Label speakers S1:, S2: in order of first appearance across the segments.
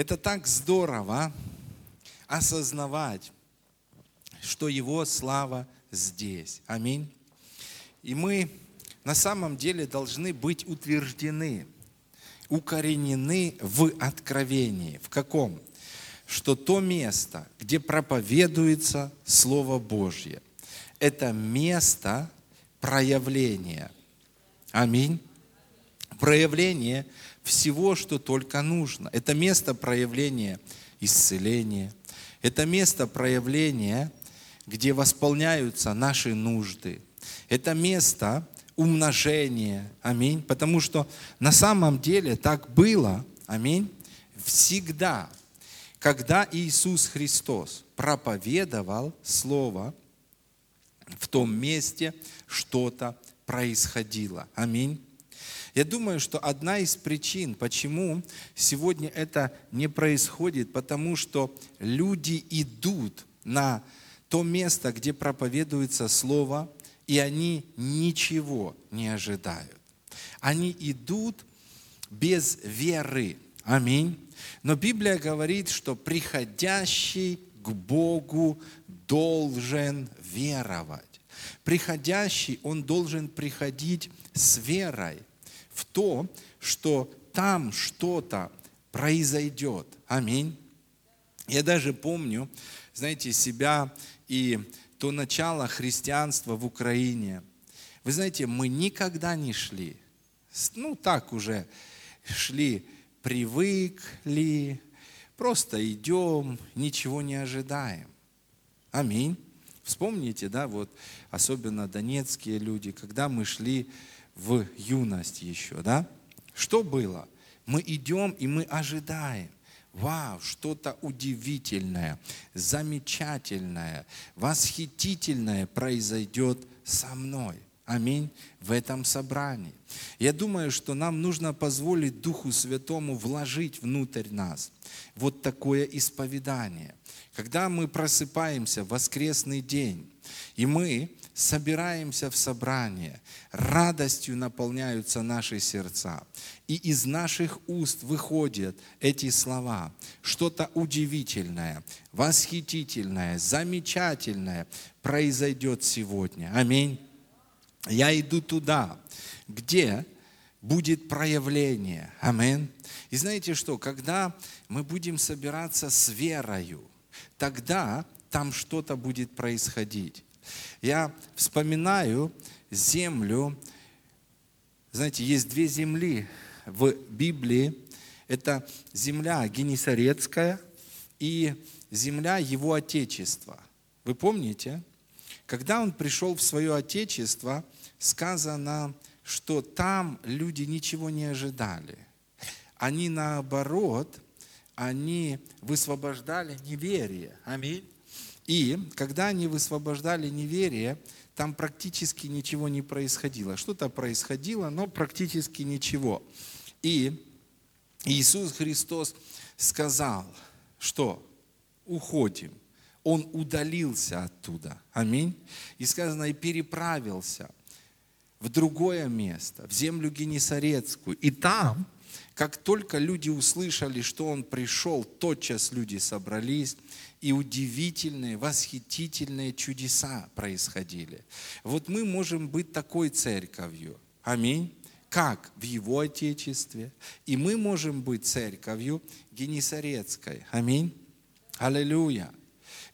S1: Это так здорово осознавать, что Его слава здесь. Аминь. И мы на самом деле должны быть утверждены, укоренены в откровении. В каком? Что то место, где проповедуется Слово Божье, это место проявления. Аминь. Проявление всего, что только нужно. Это место проявления исцеления. Это место проявления, где восполняются наши нужды. Это место умножения. Аминь. Потому что на самом деле так было. Аминь. Всегда, когда Иисус Христос проповедовал Слово, в том месте что-то происходило. Аминь. Я думаю, что одна из причин, почему сегодня это не происходит, потому что люди идут на то место, где проповедуется Слово, и они ничего не ожидают. Они идут без веры. Аминь. Но Библия говорит, что приходящий к Богу должен веровать. Приходящий, он должен приходить с верой в то, что там что-то произойдет. Аминь. Я даже помню, знаете, себя и то начало христианства в Украине. Вы знаете, мы никогда не шли, ну так уже шли, привыкли, просто идем, ничего не ожидаем. Аминь. Вспомните, да, вот особенно донецкие люди, когда мы шли в юность еще, да? Что было? Мы идем и мы ожидаем. Вау, что-то удивительное, замечательное, восхитительное произойдет со мной. Аминь. В этом собрании. Я думаю, что нам нужно позволить Духу Святому вложить внутрь нас вот такое исповедание. Когда мы просыпаемся в воскресный день, и мы собираемся в собрание, радостью наполняются наши сердца. И из наших уст выходят эти слова. Что-то удивительное, восхитительное, замечательное произойдет сегодня. Аминь. Я иду туда, где будет проявление. Аминь. И знаете что, когда мы будем собираться с верою, тогда там что-то будет происходить. Я вспоминаю землю, знаете, есть две земли в Библии. Это земля Генесарецкая и земля его отечества. Вы помните? Когда он пришел в свое отечество, сказано, что там люди ничего не ожидали. Они наоборот, они высвобождали неверие. Аминь. И когда они высвобождали неверие, там практически ничего не происходило. Что-то происходило, но практически ничего. И Иисус Христос сказал, что уходим. Он удалился оттуда. Аминь. И сказано, и переправился в другое место, в землю Генесарецкую. И там, как только люди услышали, что Он пришел, тотчас люди собрались, и удивительные, восхитительные чудеса происходили. Вот мы можем быть такой церковью. Аминь. Как в Его Отечестве. И мы можем быть церковью Генесарецкой. Аминь. Аллилуйя.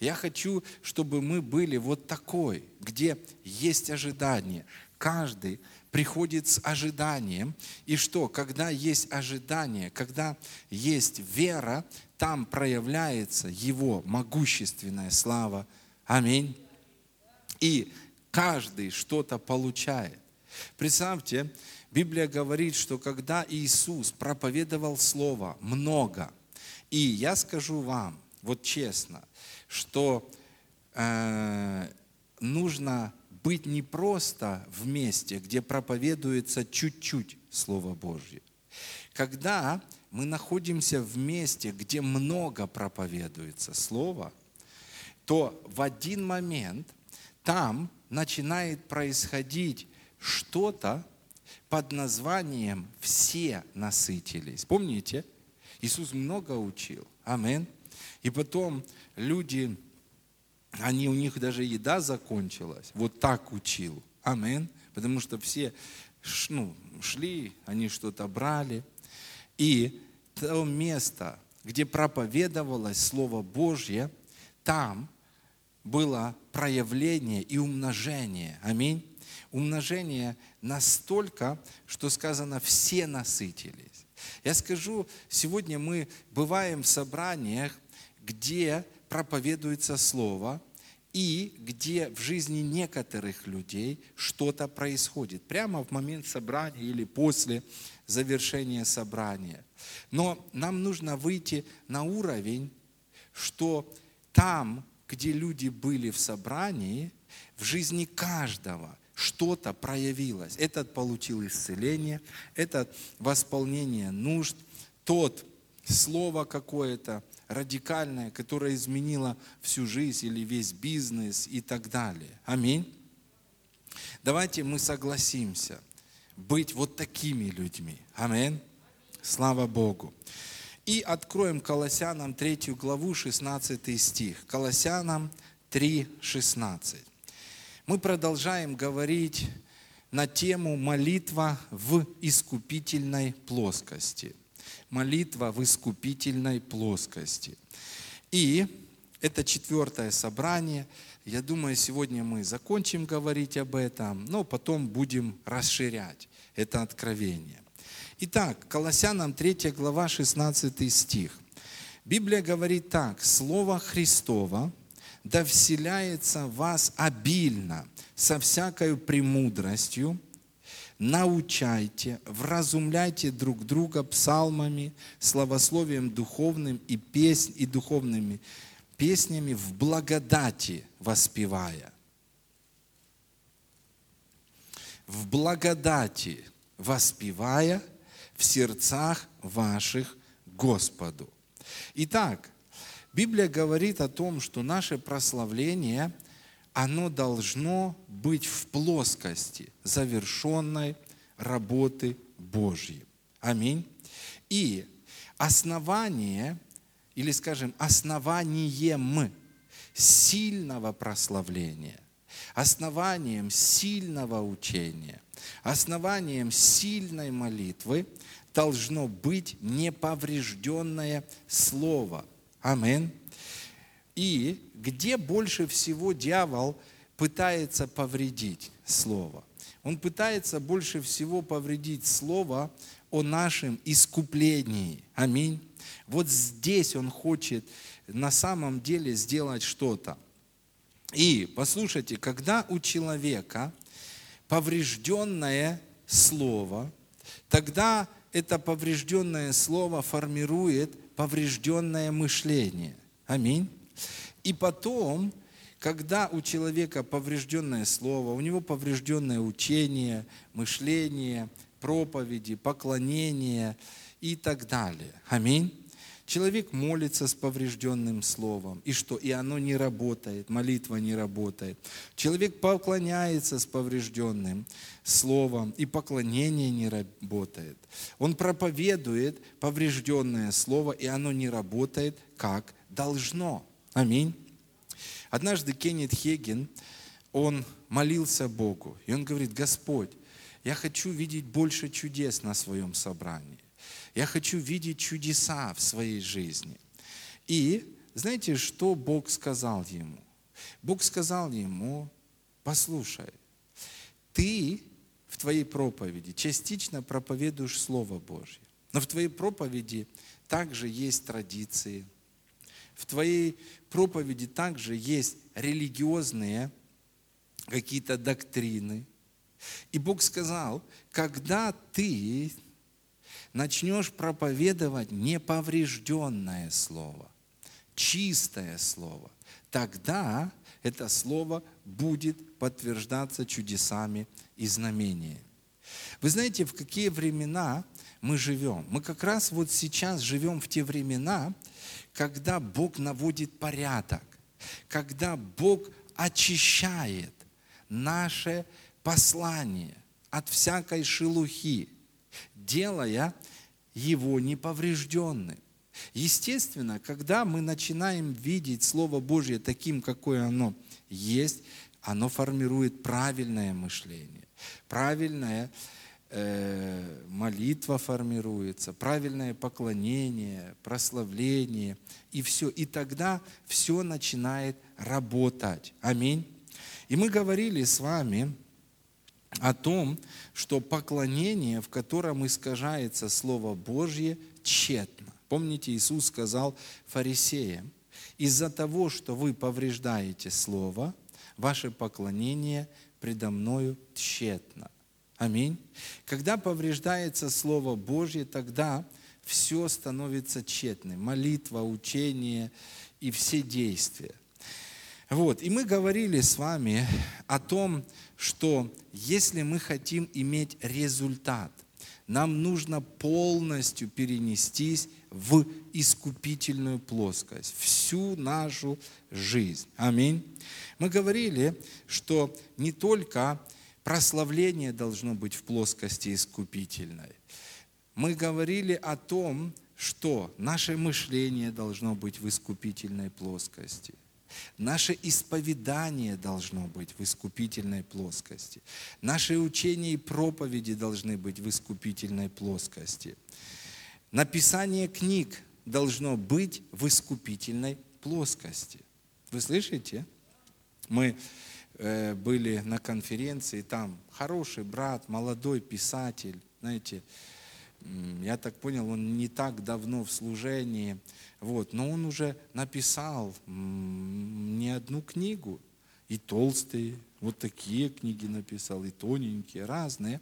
S1: Я хочу, чтобы мы были вот такой, где есть ожидание. Каждый приходит с ожиданием. И что? Когда есть ожидание, когда есть вера, там проявляется Его могущественная слава. Аминь. И каждый что-то получает. Представьте, Библия говорит, что когда Иисус проповедовал Слово много, и я скажу вам, вот честно, что э, нужно быть не просто в месте, где проповедуется чуть-чуть Слово Божье. Когда мы находимся в месте, где много проповедуется Слово, то в один момент там начинает происходить что-то под названием «все насытились». Помните? Иисус много учил. Амин. И потом люди, они, у них даже еда закончилась. Вот так учил. Амин. Потому что все ну, шли, они что-то брали. И то место, где проповедовалось Слово Божье, там было проявление и умножение. Аминь. Умножение настолько, что сказано, все насытились. Я скажу, сегодня мы бываем в собраниях, где проповедуется Слово, и где в жизни некоторых людей что-то происходит, прямо в момент собрания или после завершения собрания. Но нам нужно выйти на уровень, что там, где люди были в собрании, в жизни каждого что-то проявилось. Этот получил исцеление, этот восполнение нужд, тот слово какое-то радикальное, которое изменило всю жизнь или весь бизнес и так далее. Аминь. Давайте мы согласимся быть вот такими людьми. Аминь. Слава Богу. И откроем Колоссянам 3 главу, 16 стих. Колоссянам 3, 16. Мы продолжаем говорить на тему молитва в искупительной плоскости. Молитва в искупительной плоскости. И это четвертое собрание. Я думаю, сегодня мы закончим говорить об этом, но потом будем расширять это откровение. Итак, Колоссянам 3 глава 16 стих. Библия говорит так, Слово Христово да вселяется в вас обильно, со всякой премудростью, научайте, вразумляйте друг друга псалмами, славословием духовным и, песнь, и духовными песнями в благодати воспевая. В благодати воспевая – в сердцах ваших Господу. Итак, Библия говорит о том, что наше прославление, оно должно быть в плоскости завершенной работы Божьей. Аминь. И основание, или скажем, основанием сильного прославления, основанием сильного учения, основанием сильной молитвы должно быть неповрежденное слово. Амин. И где больше всего дьявол пытается повредить слово? Он пытается больше всего повредить слово о нашем искуплении. Аминь. Вот здесь он хочет на самом деле сделать что-то. И послушайте, когда у человека поврежденное слово, тогда это поврежденное слово формирует поврежденное мышление. Аминь. И потом, когда у человека поврежденное слово, у него поврежденное учение, мышление, проповеди, поклонение и так далее. Аминь. Человек молится с поврежденным словом. И что? И оно не работает, молитва не работает. Человек поклоняется с поврежденным словом, и поклонение не работает. Он проповедует поврежденное слово, и оно не работает, как должно. Аминь. Однажды Кеннет Хеген, он молился Богу, и он говорит, Господь, я хочу видеть больше чудес на своем собрании. Я хочу видеть чудеса в своей жизни. И знаете, что Бог сказал ему? Бог сказал ему, послушай, ты в твоей проповеди частично проповедуешь Слово Божье, но в твоей проповеди также есть традиции, в твоей проповеди также есть религиозные какие-то доктрины. И Бог сказал, когда ты начнешь проповедовать неповрежденное слово, чистое слово, тогда это слово будет подтверждаться чудесами и знамениями. Вы знаете, в какие времена мы живем? Мы как раз вот сейчас живем в те времена, когда Бог наводит порядок, когда Бог очищает наше послание от всякой шелухи, делая его неповрежденным. Естественно, когда мы начинаем видеть Слово Божье таким, какое оно есть, оно формирует правильное мышление, правильное э, молитва формируется, правильное поклонение, прославление и все. И тогда все начинает работать. Аминь. И мы говорили с вами о том, что поклонение, в котором искажается Слово Божье, тщетно. Помните, Иисус сказал фарисеям, из-за того, что вы повреждаете Слово, ваше поклонение предо мною тщетно. Аминь. Когда повреждается Слово Божье, тогда все становится тщетным. Молитва, учение и все действия. Вот. И мы говорили с вами о том, что если мы хотим иметь результат, нам нужно полностью перенестись в искупительную плоскость, всю нашу жизнь. Аминь. Мы говорили, что не только прославление должно быть в плоскости искупительной. Мы говорили о том, что наше мышление должно быть в искупительной плоскости – Наше исповедание должно быть в искупительной плоскости. Наши учения и проповеди должны быть в искупительной плоскости. Написание книг должно быть в искупительной плоскости. Вы слышите? Мы были на конференции, там хороший брат, молодой писатель, знаете, я так понял, он не так давно в служении, вот, но он уже написал не одну книгу, и толстые, вот такие книги написал, и тоненькие, разные.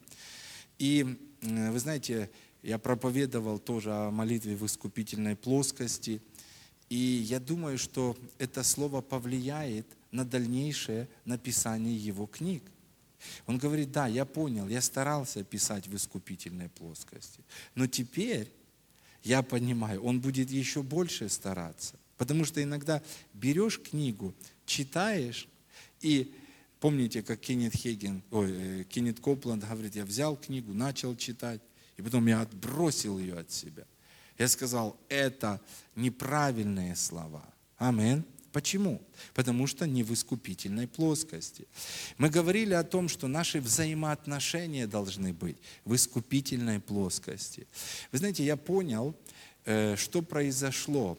S1: И вы знаете, я проповедовал тоже о молитве в искупительной плоскости, и я думаю, что это слово повлияет на дальнейшее написание его книг. Он говорит, да, я понял, я старался писать в искупительной плоскости, но теперь я понимаю, он будет еще больше стараться. Потому что иногда берешь книгу, читаешь, и помните, как Кеннет Хейген, ой, э, Кеннет Копланд говорит, я взял книгу, начал читать, и потом я отбросил ее от себя. Я сказал, это неправильные слова. Аминь. Почему? Потому что не в искупительной плоскости. Мы говорили о том, что наши взаимоотношения должны быть в искупительной плоскости. Вы знаете, я понял, э, что произошло,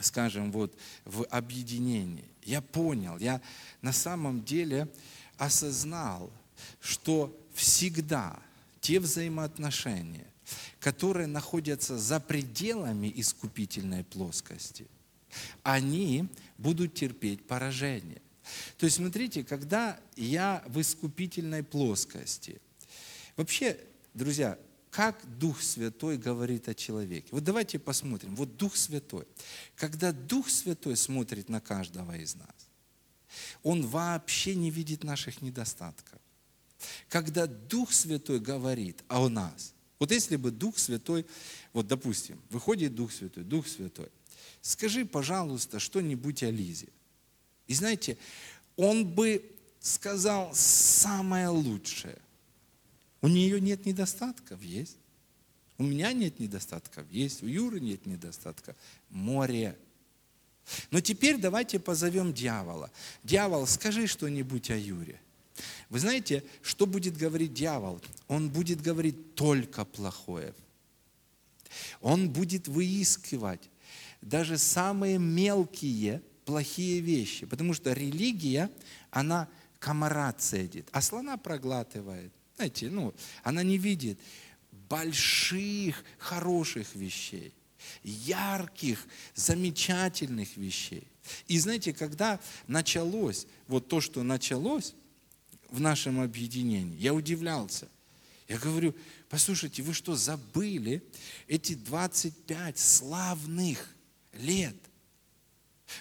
S1: скажем, вот в объединении. Я понял, я на самом деле осознал, что всегда те взаимоотношения, которые находятся за пределами искупительной плоскости – они будут терпеть поражение. То есть, смотрите, когда я в искупительной плоскости, вообще, друзья, как Дух Святой говорит о человеке. Вот давайте посмотрим. Вот Дух Святой. Когда Дух Святой смотрит на каждого из нас, Он вообще не видит наших недостатков. Когда Дух Святой говорит о нас, вот если бы Дух Святой, вот допустим, выходит Дух Святой, Дух Святой, скажи, пожалуйста, что-нибудь о Лизе. И знаете, он бы сказал самое лучшее. У нее нет недостатков, есть. У меня нет недостатков, есть. У Юры нет недостатков. Море. Но теперь давайте позовем дьявола. Дьявол, скажи что-нибудь о Юре. Вы знаете, что будет говорить дьявол? Он будет говорить только плохое. Он будет выискивать даже самые мелкие плохие вещи. Потому что религия, она комара цедит, а слона проглатывает. Знаете, ну, она не видит больших, хороших вещей, ярких, замечательных вещей. И знаете, когда началось, вот то, что началось в нашем объединении, я удивлялся. Я говорю, послушайте, вы что, забыли эти 25 славных лет.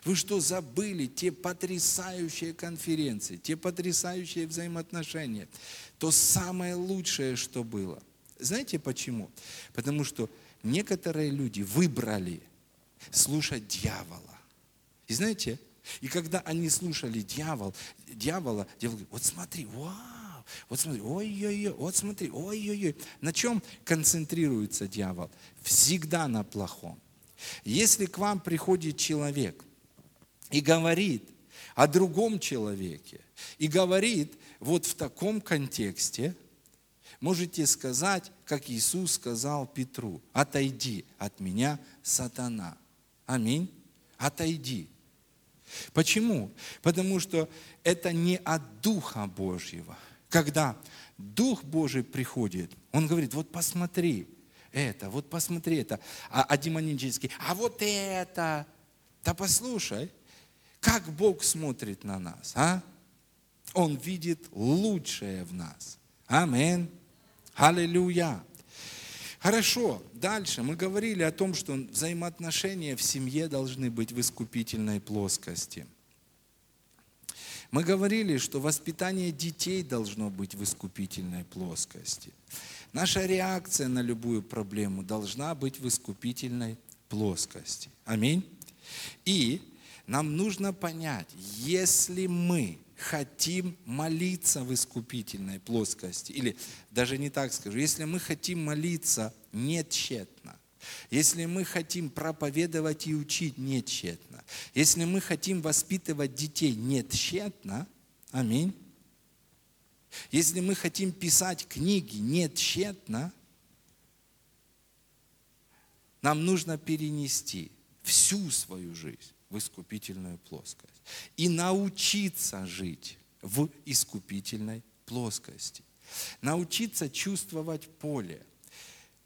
S1: Вы что, забыли те потрясающие конференции, те потрясающие взаимоотношения, то самое лучшее, что было. Знаете почему? Потому что некоторые люди выбрали слушать дьявола. И знаете, и когда они слушали дьявол, дьявола, дьявол говорит, вот смотри, вау, вот смотри, ой-ой-ой, вот смотри, ой-ой-ой. На чем концентрируется дьявол? Всегда на плохом Если к вам приходит человек и говорит о другом человеке, и говорит вот в таком контексте, можете сказать, как Иисус сказал Петру, отойди от меня, сатана. Аминь. Отойди. Почему? Потому что это не от Духа Божьего. Когда Дух Божий приходит, Он говорит, вот посмотри это, вот посмотри это, а, а демонический, а вот это. Да послушай, как Бог смотрит на нас, а? Он видит лучшее в нас. Амин. Аллилуйя. Хорошо, дальше мы говорили о том, что взаимоотношения в семье должны быть в искупительной плоскости. Мы говорили, что воспитание детей должно быть в искупительной плоскости. Наша реакция на любую проблему должна быть в искупительной плоскости. Аминь. И нам нужно понять, если мы хотим молиться в искупительной плоскости, или даже не так скажу, если мы хотим молиться не если мы хотим проповедовать и учить не если мы хотим воспитывать детей не аминь, если мы хотим писать книги не тщетно, нам нужно перенести всю свою жизнь в искупительную плоскость. И научиться жить в искупительной плоскости. Научиться чувствовать поле.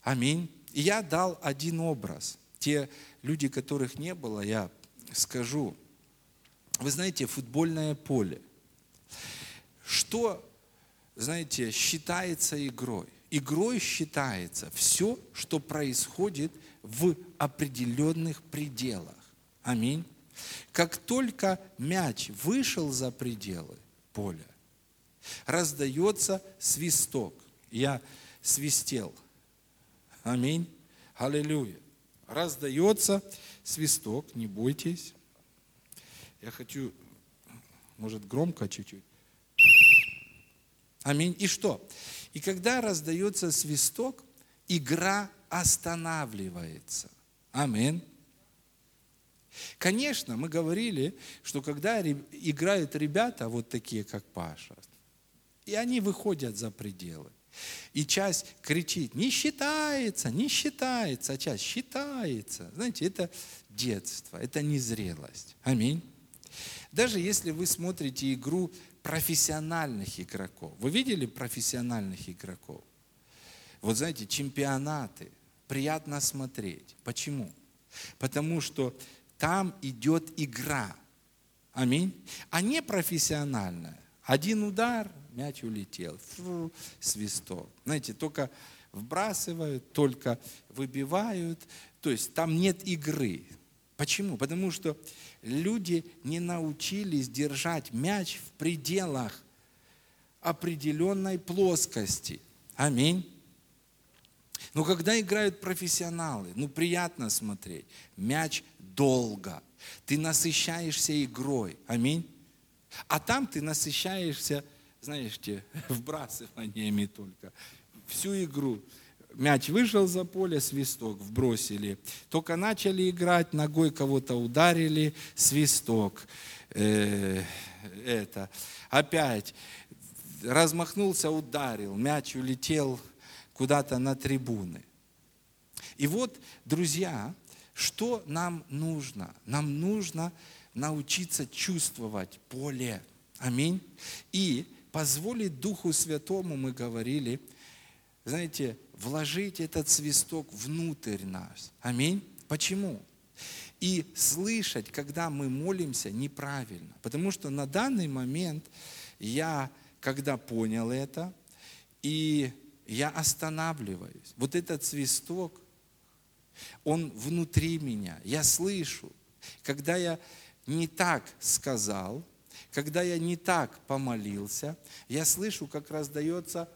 S1: Аминь. И я дал один образ. Те люди, которых не было, я скажу. Вы знаете, футбольное поле. Что, знаете, считается игрой? Игрой считается все, что происходит в определенных пределах. Аминь. Как только мяч вышел за пределы поля, раздается свисток. Я свистел. Аминь. Аллилуйя. Раздается свисток, не бойтесь. Я хочу, может, громко чуть-чуть. Аминь. И что? И когда раздается свисток, игра останавливается. Аминь. Конечно, мы говорили, что когда играют ребята, вот такие, как Паша, и они выходят за пределы, и часть кричит, не считается, не считается, а часть считается. Знаете, это детство, это незрелость. Аминь. Даже если вы смотрите игру профессиональных игроков, вы видели профессиональных игроков? Вот знаете, чемпионаты, приятно смотреть. Почему? Потому что там идет игра. Аминь. А не профессиональная. Один удар, мяч улетел. Фу, свисток. Знаете, только вбрасывают, только выбивают. То есть там нет игры. Почему? Потому что люди не научились держать мяч в пределах определенной плоскости. Аминь. Но когда играют профессионалы, ну приятно смотреть. Мяч долго. Ты насыщаешься игрой. Аминь. А там ты насыщаешься, знаете, вбрасываниями только. Всю игру. Мяч вышел за поле, свисток вбросили. Только начали играть, ногой кого-то ударили, свисток. Э, это. Опять размахнулся, ударил, мяч улетел куда-то на трибуны. И вот, друзья, что нам нужно? Нам нужно научиться чувствовать поле. Аминь. И позволить Духу Святому, мы говорили, знаете, вложить этот свисток внутрь нас. Аминь. Почему? И слышать, когда мы молимся, неправильно. Потому что на данный момент я, когда понял это, и я останавливаюсь. Вот этот свисток, он внутри меня, я слышу. Когда я не так сказал, когда я не так помолился, я слышу, как раздается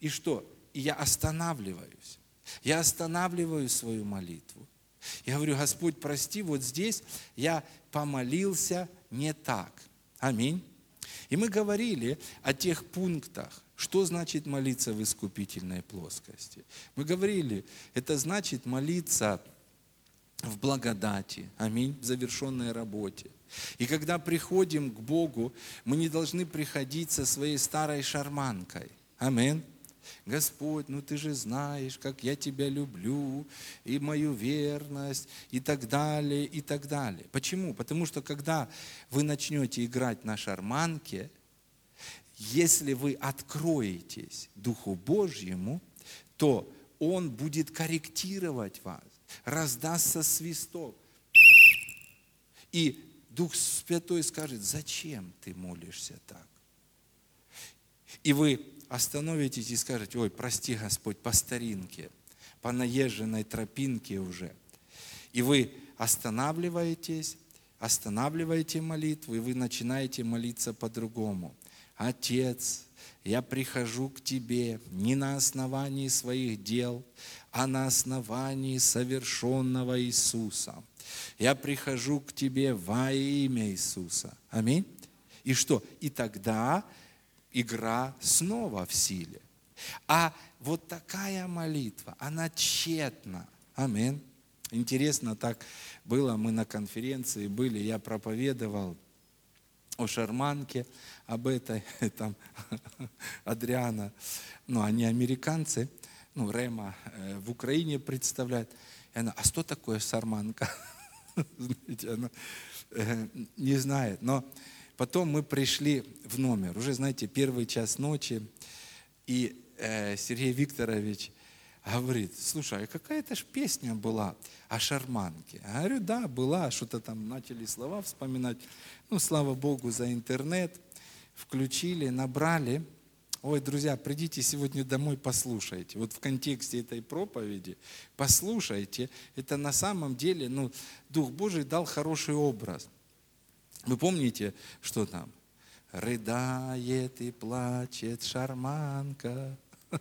S1: и что? И я останавливаюсь. Я останавливаю свою молитву. Я говорю, Господь, прости, вот здесь я помолился не так. Аминь. И мы говорили о тех пунктах, что значит молиться в искупительной плоскости? Мы говорили, это значит молиться в благодати, аминь, в завершенной работе. И когда приходим к Богу, мы не должны приходить со своей старой шарманкой. Аминь. Господь, ну ты же знаешь, как я тебя люблю, и мою верность, и так далее, и так далее. Почему? Потому что когда вы начнете играть на шарманке, если вы откроетесь Духу Божьему, то Он будет корректировать вас. Раздастся свисток. И Дух Святой скажет, зачем ты молишься так? И вы остановитесь и скажете, ой, прости, Господь, по старинке, по наезженной тропинке уже. И вы останавливаетесь, останавливаете молитву, и вы начинаете молиться по-другому. Отец, я прихожу к Тебе не на основании своих дел, а на основании совершенного Иисуса. Я прихожу к Тебе во имя Иисуса. Аминь. И что? И тогда игра снова в силе. А вот такая молитва, она тщетна. Аминь. Интересно так было, мы на конференции были, я проповедовал о шарманке, об этой, там, Адриана, ну, они американцы, ну, Рема э, в Украине представляет. И она, а что такое шарманка? Знаете, она э, не знает. Но потом мы пришли в номер, уже, знаете, первый час ночи, и э, Сергей Викторович говорит, слушай, а какая-то ж песня была о шарманке. Я говорю, да, была, что-то там начали слова вспоминать. Ну, слава Богу за интернет. Включили, набрали. Ой, друзья, придите сегодня домой, послушайте. Вот в контексте этой проповеди послушайте. Это на самом деле, ну, Дух Божий дал хороший образ. Вы помните, что там? Рыдает и плачет шарманка.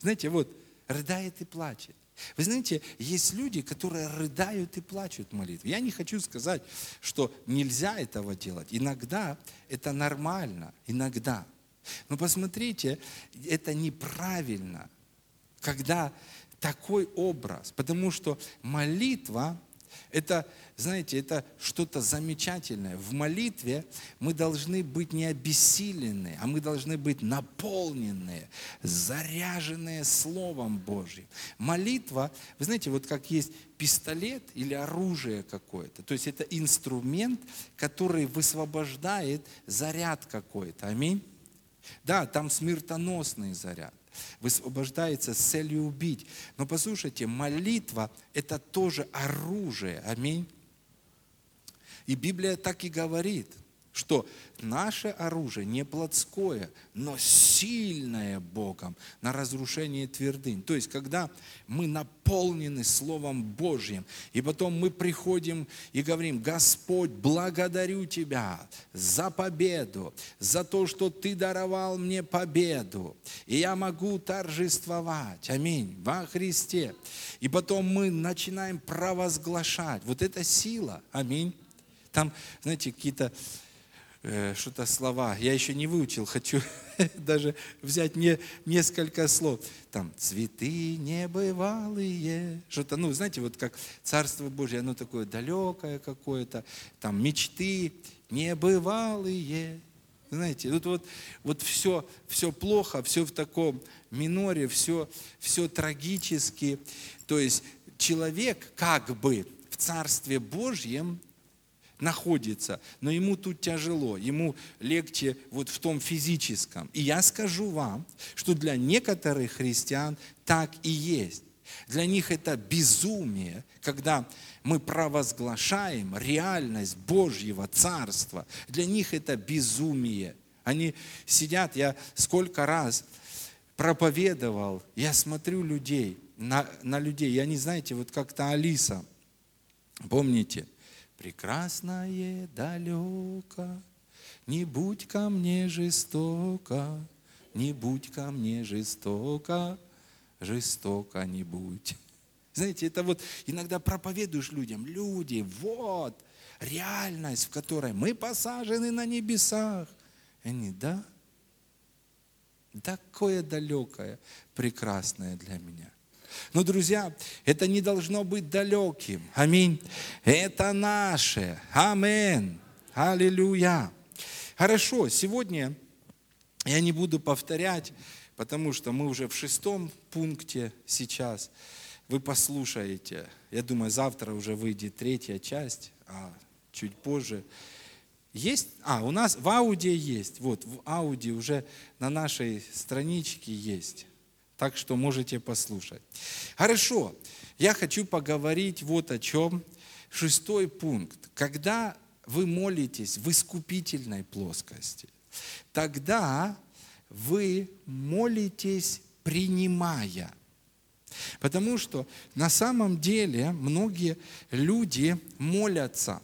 S1: Знаете, вот, рыдает и плачет. Вы знаете, есть люди, которые рыдают и плачут в. Я не хочу сказать, что нельзя этого делать. Иногда это нормально, иногда. Но посмотрите, это неправильно, когда такой образ, потому что молитва это, знаете, это что-то замечательное. В молитве мы должны быть не обессилены, а мы должны быть наполненные, заряженные Словом Божьим. Молитва, вы знаете, вот как есть пистолет или оружие какое-то, то есть это инструмент, который высвобождает заряд какой-то. Аминь. Да, там смертоносный заряд высвобождается с целью убить. Но послушайте, молитва – это тоже оружие. Аминь. И Библия так и говорит – что наше оружие не плотское, но сильное Богом на разрушение твердынь. То есть, когда мы наполнены Словом Божьим, и потом мы приходим и говорим, Господь, благодарю Тебя за победу, за то, что Ты даровал мне победу, и я могу торжествовать, аминь, во Христе. И потом мы начинаем провозглашать, вот эта сила, аминь. Там, знаете, какие-то Э, что-то слова. Я еще не выучил, хочу даже взять не, несколько слов. Там цветы небывалые. Что-то, ну, знаете, вот как Царство Божье, оно такое далекое какое-то. Там мечты небывалые. Знаете, тут вот, вот все, все плохо, все в таком миноре, все, все трагически. То есть человек как бы в Царстве Божьем находится, но ему тут тяжело, ему легче вот в том физическом. И я скажу вам, что для некоторых христиан так и есть. Для них это безумие, когда мы провозглашаем реальность Божьего Царства. Для них это безумие. Они сидят, я сколько раз проповедовал, я смотрю людей, на, на людей, я не знаете, вот как-то Алиса, помните, прекрасное далеко, не будь ко мне жестоко, не будь ко мне жестоко, жестоко не будь. Знаете, это вот иногда проповедуешь людям, люди, вот реальность, в которой мы посажены на небесах. Они, да, такое далекое, прекрасное для меня. Но, друзья, это не должно быть далеким. Аминь. Это наше. Амин. Аллилуйя. Хорошо, сегодня я не буду повторять, потому что мы уже в шестом пункте сейчас. Вы послушаете. Я думаю, завтра уже выйдет третья часть, а чуть позже. Есть? А, у нас в Ауди есть. Вот, в Ауди уже на нашей страничке есть. Так что можете послушать. Хорошо. Я хочу поговорить вот о чем. Шестой пункт. Когда вы молитесь в искупительной плоскости, тогда вы молитесь, принимая. Потому что на самом деле многие люди молятся.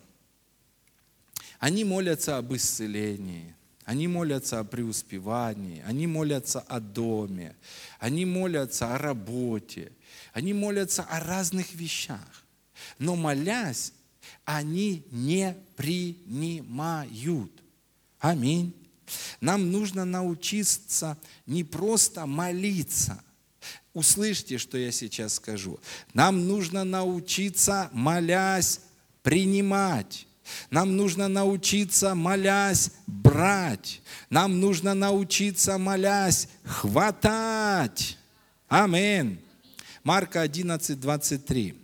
S1: Они молятся об исцелении, они молятся о преуспевании, они молятся о доме, они молятся о работе, они молятся о разных вещах. Но молясь, они не принимают. Аминь. Нам нужно научиться не просто молиться. Услышьте, что я сейчас скажу. Нам нужно научиться, молясь, принимать. Нам нужно научиться, молясь, брать. Нам нужно научиться, молясь, хватать. Амин. Марка 11, 23.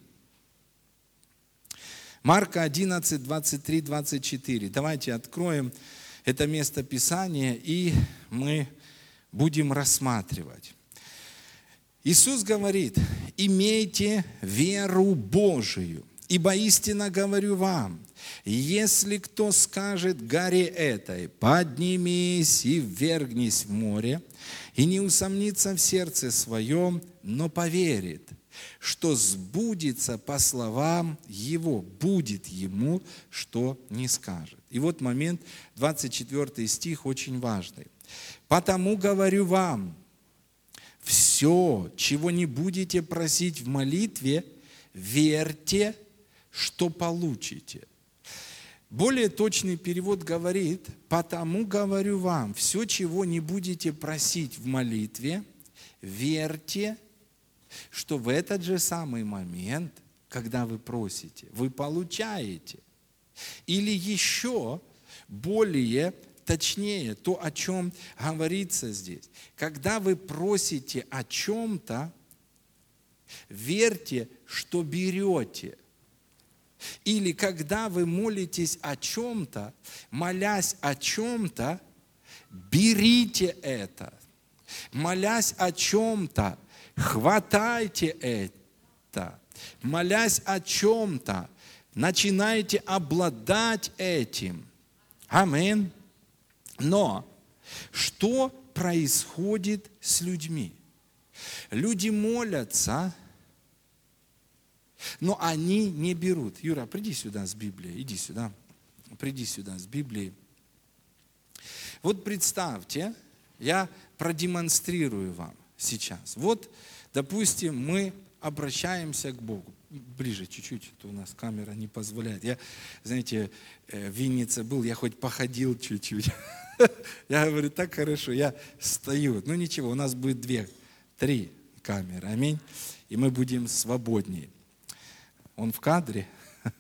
S1: Марка 11, 23, 24. Давайте откроем это место Писания, и мы будем рассматривать. Иисус говорит, имейте веру Божию, ибо истинно говорю вам, если кто скажет горе этой, поднимись и ввергнись в море, и не усомнится в сердце своем, но поверит, что сбудется по словам его, будет ему, что не скажет. И вот момент, 24 стих, очень важный. «Потому говорю вам, все, чего не будете просить в молитве, верьте, что получите». Более точный перевод говорит, «Потому говорю вам, все, чего не будете просить в молитве, верьте, что в этот же самый момент, когда вы просите, вы получаете. Или еще более точнее, то, о чем говорится здесь. Когда вы просите о чем-то, верьте, что берете. Или когда вы молитесь о чем-то, молясь о чем-то, берите это. Молясь о чем-то, хватайте это. Молясь о чем-то, начинайте обладать этим. Аминь. Но что происходит с людьми? Люди молятся, но они не берут. Юра, приди сюда с Библией, иди сюда. Приди сюда с Библией. Вот представьте, я продемонстрирую вам сейчас. Вот, допустим, мы обращаемся к Богу. Ближе чуть-чуть, то у нас камера не позволяет. Я, знаете, э, в Виннице был, я хоть походил чуть-чуть. Я говорю, так хорошо, я стою. Ну ничего, у нас будет две, три камеры, аминь. И мы будем свободнее. Он в кадре.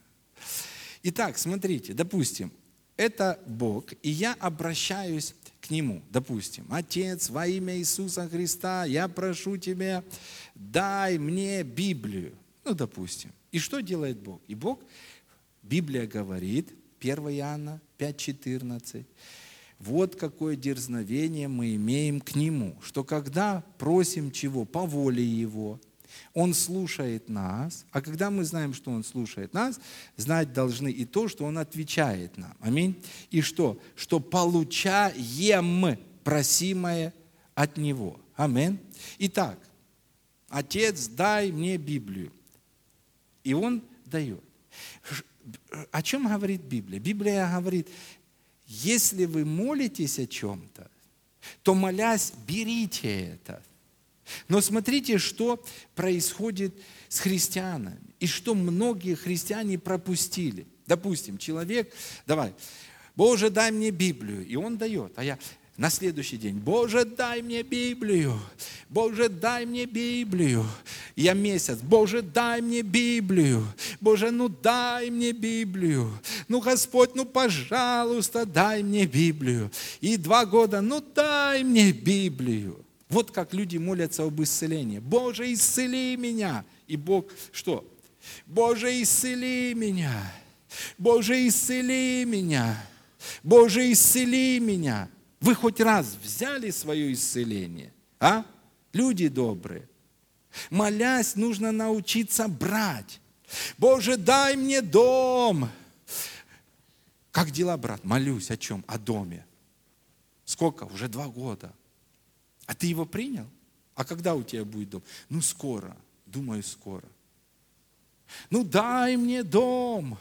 S1: Итак, смотрите, допустим, это Бог, и я обращаюсь к Нему. Допустим, Отец, во имя Иисуса Христа, я прошу Тебя, дай мне Библию. Ну, допустим. И что делает Бог? И Бог, Библия говорит, 1 Иоанна 5,14, вот какое дерзновение мы имеем к Нему, что когда просим чего по воле Его, он слушает нас, а когда мы знаем, что Он слушает нас, знать должны и то, что Он отвечает нам. Аминь. И что? Что получаем просимое от Него. Аминь. Итак, Отец, дай мне Библию. И Он дает. О чем говорит Библия? Библия говорит, если вы молитесь о чем-то, то молясь, берите это. Но смотрите, что происходит с христианами и что многие христиане пропустили. Допустим, человек, давай, Боже, дай мне Библию, и он дает, а я, на следующий день, Боже, дай мне Библию, Боже, дай мне Библию. Я месяц, Боже, дай мне Библию, Боже, ну дай мне Библию. Ну, Господь, ну, пожалуйста, дай мне Библию. И два года, ну, дай мне Библию. Вот как люди молятся об исцелении. Боже, исцели меня. И Бог что? Боже, исцели меня. Боже, исцели меня. Боже, исцели меня. Вы хоть раз взяли свое исцеление? А? Люди добрые. Молясь, нужно научиться брать. Боже, дай мне дом. Как дела, брат? Молюсь о чем? О доме. Сколько? Уже два года. А ты его принял? А когда у тебя будет дом? Ну, скоро. Думаю, скоро. Ну, дай мне дом.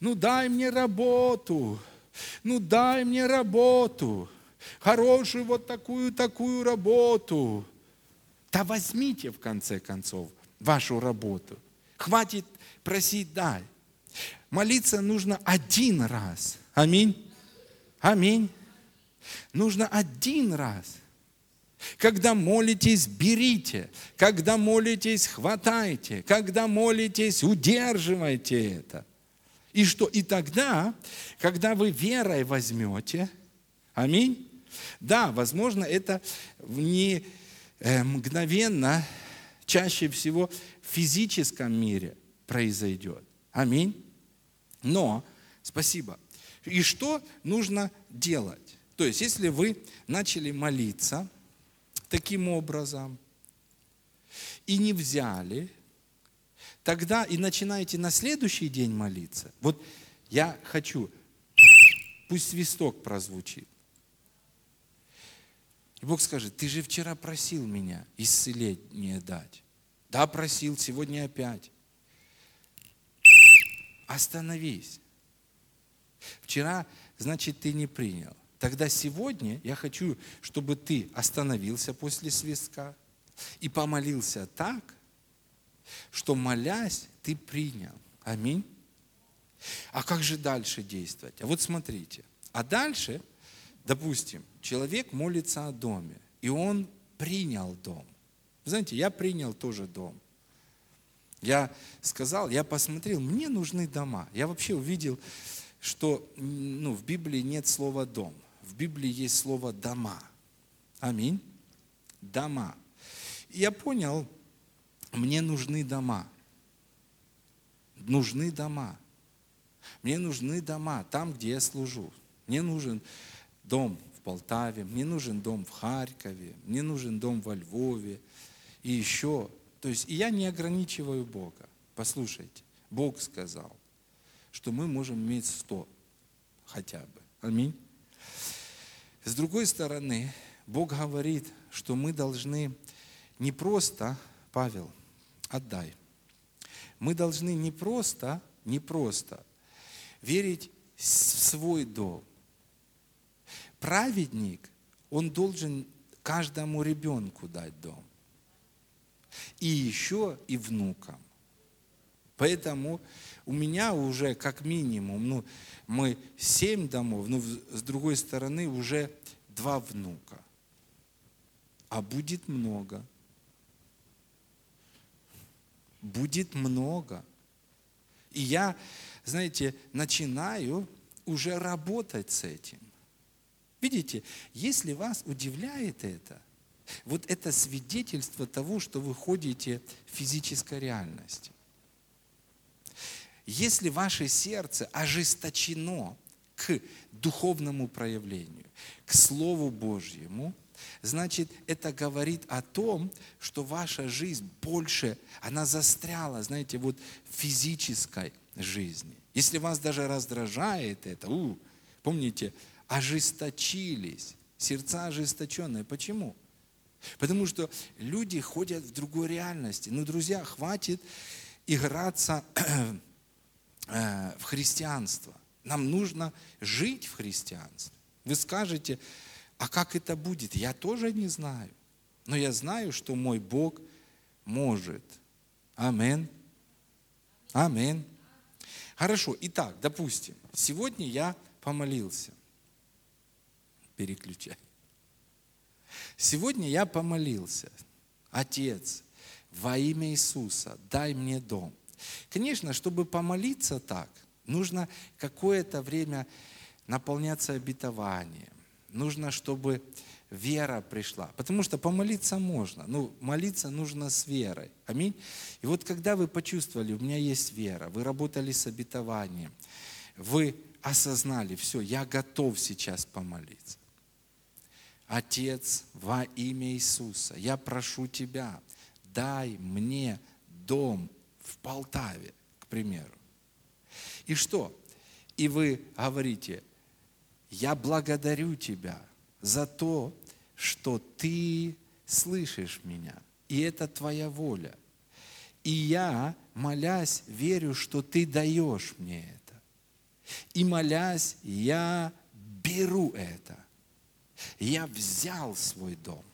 S1: Ну, дай мне работу. Ну, дай мне работу хорошую вот такую, такую работу. Да возьмите, в конце концов, вашу работу. Хватит просить дай. Молиться нужно один раз. Аминь. Аминь. Нужно один раз. Когда молитесь, берите. Когда молитесь, хватайте. Когда молитесь, удерживайте это. И что? И тогда, когда вы верой возьмете, аминь, да, возможно, это не э, мгновенно, чаще всего в физическом мире произойдет. Аминь. Но, спасибо. И что нужно делать? То есть, если вы начали молиться таким образом и не взяли, тогда и начинаете на следующий день молиться. Вот я хочу, пусть свисток прозвучит. И Бог скажет, ты же вчера просил меня исцеление дать. Да, просил, сегодня опять. Остановись. Вчера, значит, ты не принял. Тогда сегодня я хочу, чтобы ты остановился после свистка и помолился так, что молясь, ты принял. Аминь. А как же дальше действовать? А вот смотрите. А дальше – Допустим, человек молится о доме, и он принял дом. знаете, я принял тоже дом. Я сказал, я посмотрел, мне нужны дома. Я вообще увидел, что ну, в Библии нет слова «дом». Библии есть слово «дома». Аминь. Дома. Я понял, мне нужны дома. Нужны дома. Мне нужны дома там, где я служу. Мне нужен дом в Полтаве, мне нужен дом в Харькове, мне нужен дом во Львове и еще. То есть и я не ограничиваю Бога. Послушайте, Бог сказал, что мы можем иметь сто хотя бы. Аминь. С другой стороны, Бог говорит, что мы должны не просто, Павел, отдай. Мы должны не просто, не просто верить в свой дом, праведник, он должен каждому ребенку дать дом. И еще и внукам. Поэтому у меня уже как минимум, ну, мы семь домов, но с другой стороны уже два внука. А будет много. Будет много. И я, знаете, начинаю уже работать с этим. Видите, если вас удивляет это, вот это свидетельство того, что вы ходите в физической реальности. Если ваше сердце ожесточено к духовному проявлению, к Слову Божьему, значит, это говорит о том, что ваша жизнь больше, она застряла, знаете, вот в физической жизни. Если вас даже раздражает это, у, помните, ожесточились, сердца ожесточенные. Почему? Потому что люди ходят в другой реальности. Ну, друзья, хватит играться в христианство. Нам нужно жить в христианстве. Вы скажете, а как это будет? Я тоже не знаю. Но я знаю, что мой Бог может. Амин. Амин. Хорошо, итак, допустим, сегодня я помолился переключай. Сегодня я помолился. Отец, во имя Иисуса, дай мне дом. Конечно, чтобы помолиться так, нужно какое-то время наполняться обетованием. Нужно, чтобы вера пришла. Потому что помолиться можно, но молиться нужно с верой. Аминь. И вот когда вы почувствовали, у меня есть вера, вы работали с обетованием, вы осознали, все, я готов сейчас помолиться. Отец, во имя Иисуса, я прошу Тебя, дай мне дом в Полтаве, к примеру. И что? И вы говорите, я благодарю Тебя за то, что Ты слышишь меня, и это Твоя воля. И я, молясь, верю, что Ты даешь мне это. И молясь, я беру это. Я взял свой дом.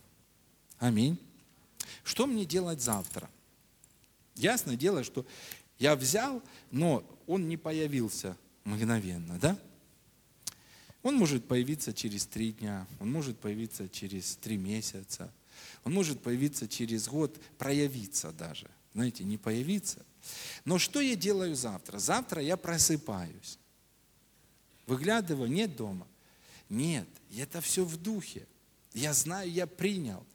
S1: Аминь. Что мне делать завтра? Ясное дело, что я взял, но он не появился мгновенно, да? Он может появиться через три дня, он может появиться через три месяца, он может появиться через год, проявиться даже. Знаете, не появиться. Но что я делаю завтра? Завтра я просыпаюсь. Выглядываю, нет дома. Нет, это все в духе. Я знаю, я принял.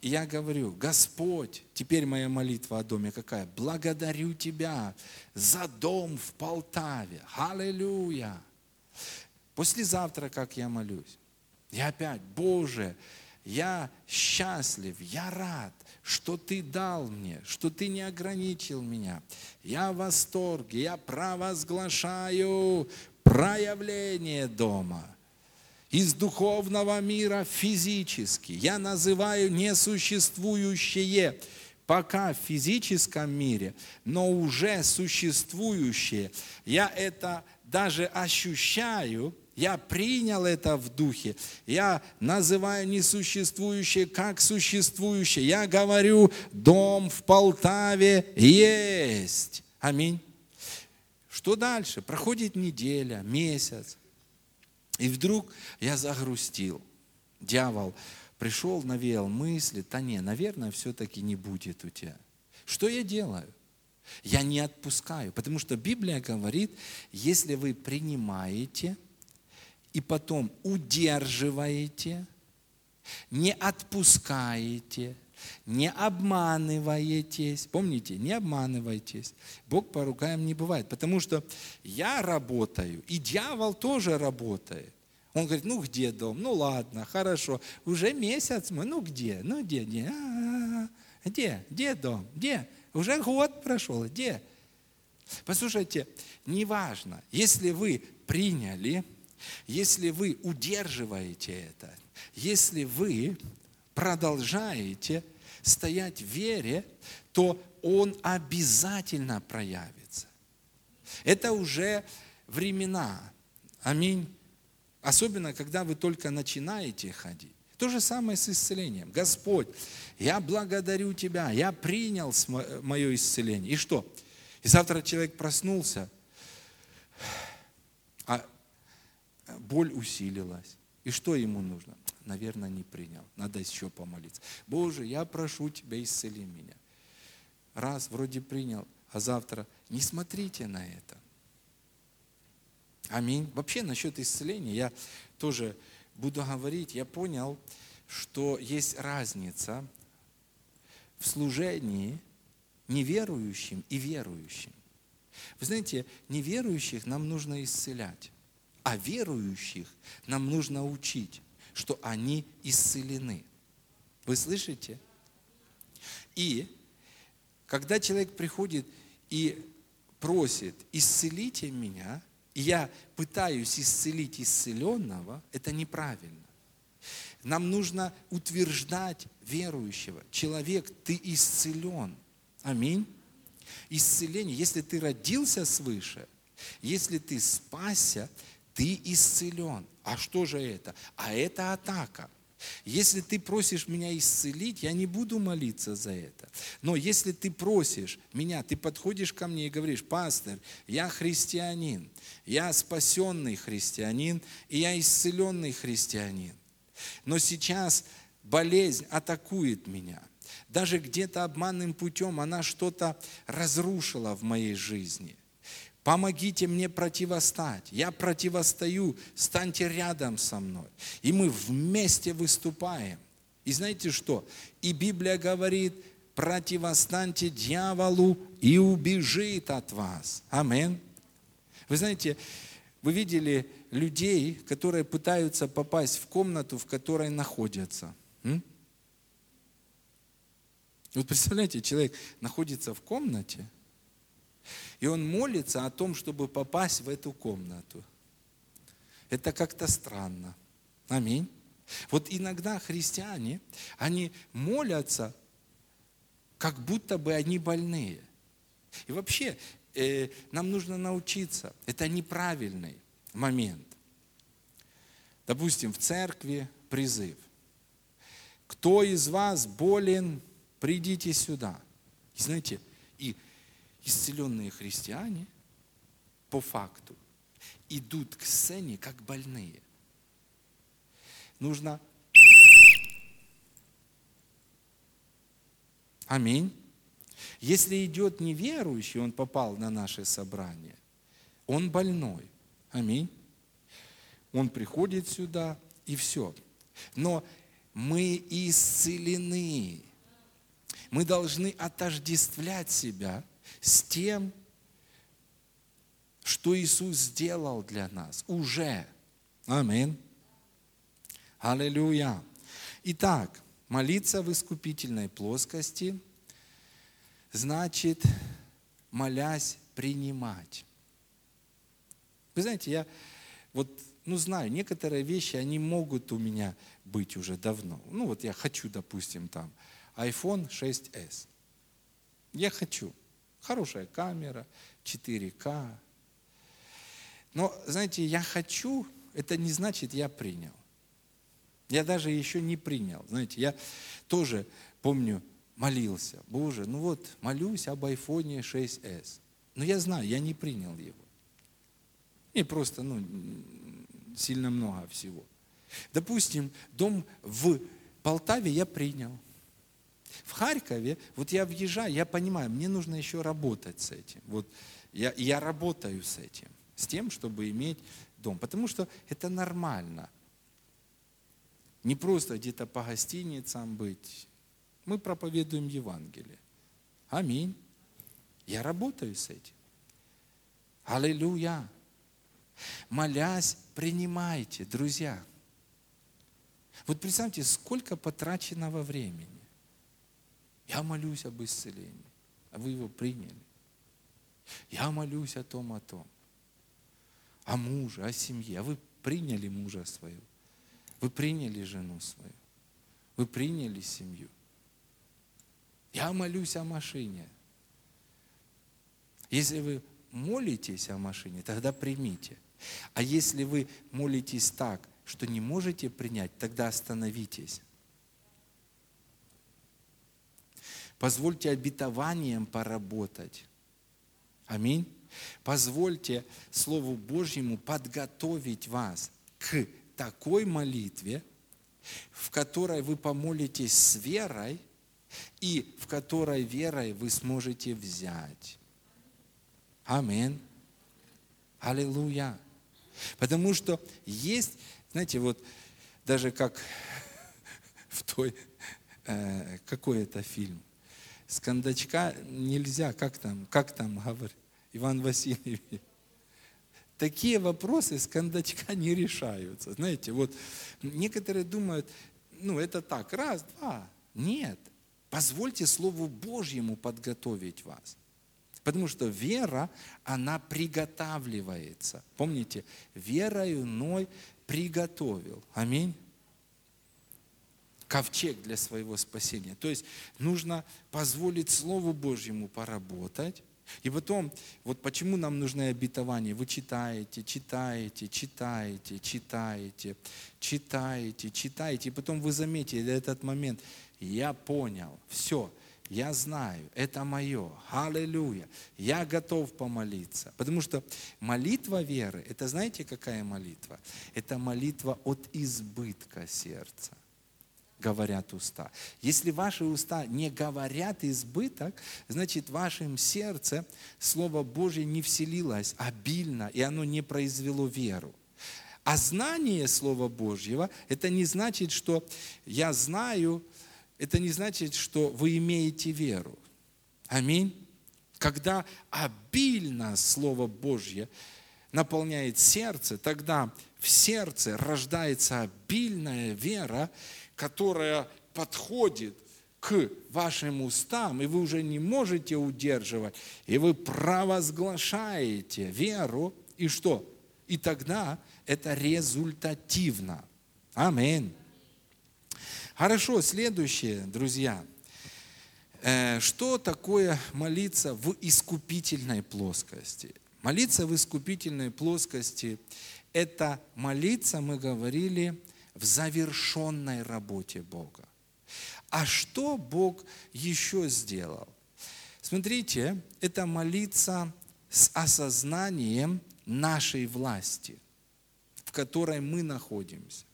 S1: И я говорю, Господь, теперь моя молитва о доме какая? Благодарю Тебя за дом в Полтаве. Аллилуйя. Послезавтра, как я молюсь, я опять, Боже, я счастлив, я рад, что Ты дал мне, что Ты не ограничил меня. Я в восторге, я провозглашаю проявление дома – из духовного мира физически. Я называю несуществующее пока в физическом мире, но уже существующее. Я это даже ощущаю, я принял это в духе. Я называю несуществующее как существующее. Я говорю, дом в Полтаве есть. Аминь. Что дальше? Проходит неделя, месяц. И вдруг я загрустил. Дьявол пришел, навеял мысли, да не, наверное, все-таки не будет у тебя. Что я делаю? Я не отпускаю, потому что Библия говорит, если вы принимаете и потом удерживаете, не отпускаете, не обманываетесь. Помните, не обманывайтесь. Бог по рукам не бывает. Потому что я работаю, и дьявол тоже работает. Он говорит, ну где дом? Ну ладно, хорошо. Уже месяц мы, ну где? Ну где? Где? А-а-а. Где? Где дом? Где? Уже год прошел. Где? Послушайте, неважно, если вы приняли, если вы удерживаете это, если вы продолжаете стоять в вере, то Он обязательно проявится. Это уже времена. Аминь. Особенно, когда вы только начинаете ходить. То же самое с исцелением. Господь, я благодарю Тебя, я принял мое исцеление. И что? И завтра человек проснулся, а боль усилилась. И что ему нужно? Наверное, не принял. Надо еще помолиться. Боже, я прошу Тебя, исцели меня. Раз, вроде принял, а завтра не смотрите на это. Аминь. Вообще насчет исцеления я тоже буду говорить. Я понял, что есть разница в служении неверующим и верующим. Вы знаете, неверующих нам нужно исцелять, а верующих нам нужно учить что они исцелены. Вы слышите? И когда человек приходит и просит, исцелите меня, и я пытаюсь исцелить исцеленного, это неправильно. Нам нужно утверждать верующего. Человек, ты исцелен. Аминь. Исцеление, если ты родился свыше, если ты спасся, ты исцелен. А что же это? А это атака. Если ты просишь меня исцелить, я не буду молиться за это. Но если ты просишь меня, ты подходишь ко мне и говоришь, пастор, я христианин, я спасенный христианин, и я исцеленный христианин. Но сейчас болезнь атакует меня, даже где-то обманным путем она что-то разрушила в моей жизни. Помогите мне противостать. Я противостою, станьте рядом со мной. И мы вместе выступаем. И знаете что? И Библия говорит, противостаньте дьяволу и убежит от вас. Амин. Вы знаете, вы видели людей, которые пытаются попасть в комнату, в которой находятся. М? Вот представляете, человек находится в комнате, и он молится о том, чтобы попасть в эту комнату. Это как-то странно. Аминь. Вот иногда христиане, они молятся, как будто бы они больные. И вообще, э, нам нужно научиться. Это неправильный момент. Допустим, в церкви призыв. Кто из вас болен, придите сюда. И знаете, исцеленные христиане по факту идут к сцене как больные. Нужно Аминь. Если идет неверующий, он попал на наше собрание, он больной. Аминь. Он приходит сюда и все. Но мы исцелены. Мы должны отождествлять себя с тем, что Иисус сделал для нас уже. Аминь. Аллилуйя. Итак, молиться в искупительной плоскости значит, молясь, принимать. Вы знаете, я вот, ну, знаю, некоторые вещи, они могут у меня быть уже давно. Ну, вот я хочу, допустим, там, iPhone 6s. Я хочу. Хорошая камера, 4К. Но, знаете, я хочу, это не значит, я принял. Я даже еще не принял. Знаете, я тоже помню, молился. Боже, ну вот, молюсь об iPhone 6s. Но я знаю, я не принял его. И просто, ну, сильно много всего. Допустим, дом в Полтаве я принял. В Харькове, вот я въезжаю, я понимаю, мне нужно еще работать с этим. Вот я, я работаю с этим, с тем, чтобы иметь дом. Потому что это нормально. Не просто где-то по гостиницам быть. Мы проповедуем Евангелие. Аминь. Я работаю с этим. Аллилуйя. Молясь, принимайте, друзья. Вот представьте, сколько потраченного времени. Я молюсь об исцелении, а вы его приняли. Я молюсь о том, о том. О муже, о семье. А вы приняли мужа своего. Вы приняли жену свою. Вы приняли семью. Я молюсь о машине. Если вы молитесь о машине, тогда примите. А если вы молитесь так, что не можете принять, тогда остановитесь. Позвольте обетованием поработать. Аминь. Позвольте Слову Божьему подготовить вас к такой молитве, в которой вы помолитесь с верой, и в которой верой вы сможете взять. Аминь. Аллилуйя. Потому что есть, знаете, вот даже как в той, э, какой это фильм, с кондачка нельзя, как там, как там говорит Иван Васильевич, такие вопросы с кондачка не решаются. Знаете, вот некоторые думают, ну это так, раз, два. Нет, позвольте Слову Божьему подготовить вас. Потому что вера, она приготавливается. Помните, верою Ной приготовил. Аминь. Ковчег для своего спасения. То есть нужно позволить Слову Божьему поработать. И потом, вот почему нам нужны обетования? Вы читаете, читаете, читаете, читаете, читаете, читаете. И потом вы заметите этот момент. Я понял, все, я знаю, это мое, аллилуйя, я готов помолиться. Потому что молитва веры, это знаете, какая молитва? Это молитва от избытка сердца. Говорят уста. Если ваши уста не говорят избыток, значит в вашем сердце Слово Божье не вселилось обильно, и оно не произвело веру. А знание Слова Божьего, это не значит, что я знаю, это не значит, что вы имеете веру. Аминь. Когда обильно Слово Божье наполняет сердце, тогда в сердце рождается обильная вера, которая подходит к вашим устам, и вы уже не можете удерживать, и вы провозглашаете веру, и что? И тогда это результативно. Аминь. Хорошо, следующее, друзья. Э, что такое молиться в искупительной плоскости? Молиться в искупительной плоскости – это молиться, мы говорили, в завершенной работе Бога. А что Бог еще сделал? Смотрите, это молиться с осознанием нашей власти, в которой мы находимся.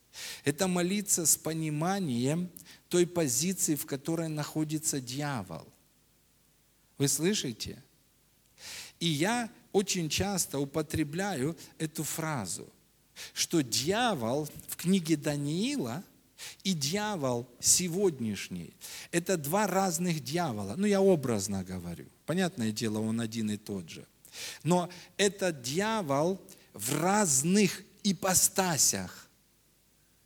S1: Это молиться с пониманием той позиции, в которой находится дьявол. Вы слышите? И я очень часто употребляю эту фразу, что дьявол в книге Даниила и дьявол сегодняшний – это два разных дьявола. Ну, я образно говорю. Понятное дело, он один и тот же. Но это дьявол в разных ипостасях.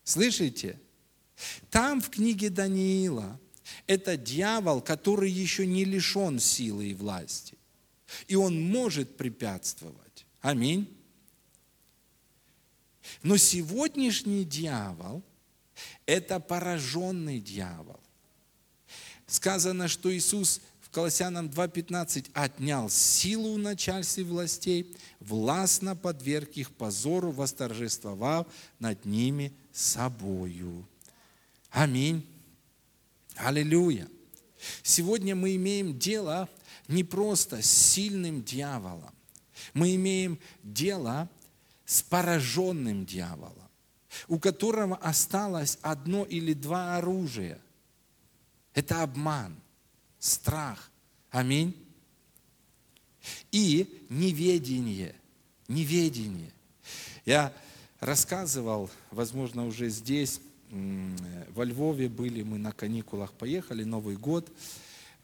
S1: Слышите? Там в книге Даниила это дьявол, который еще не лишен силы и власти. И он может препятствовать. Аминь. Но сегодняшний дьявол – это пораженный дьявол. Сказано, что Иисус в Колоссянам 2.15 отнял силу у начальстве властей, властно подверг их позору, восторжествовав над ними собою. Аминь. Аллилуйя. Сегодня мы имеем дело не просто с сильным дьяволом. Мы имеем дело с пораженным дьяволом, у которого осталось одно или два оружия. Это обман, страх. Аминь. И неведение. Неведение. Я рассказывал, возможно, уже здесь, во Львове были, мы на каникулах поехали, Новый год –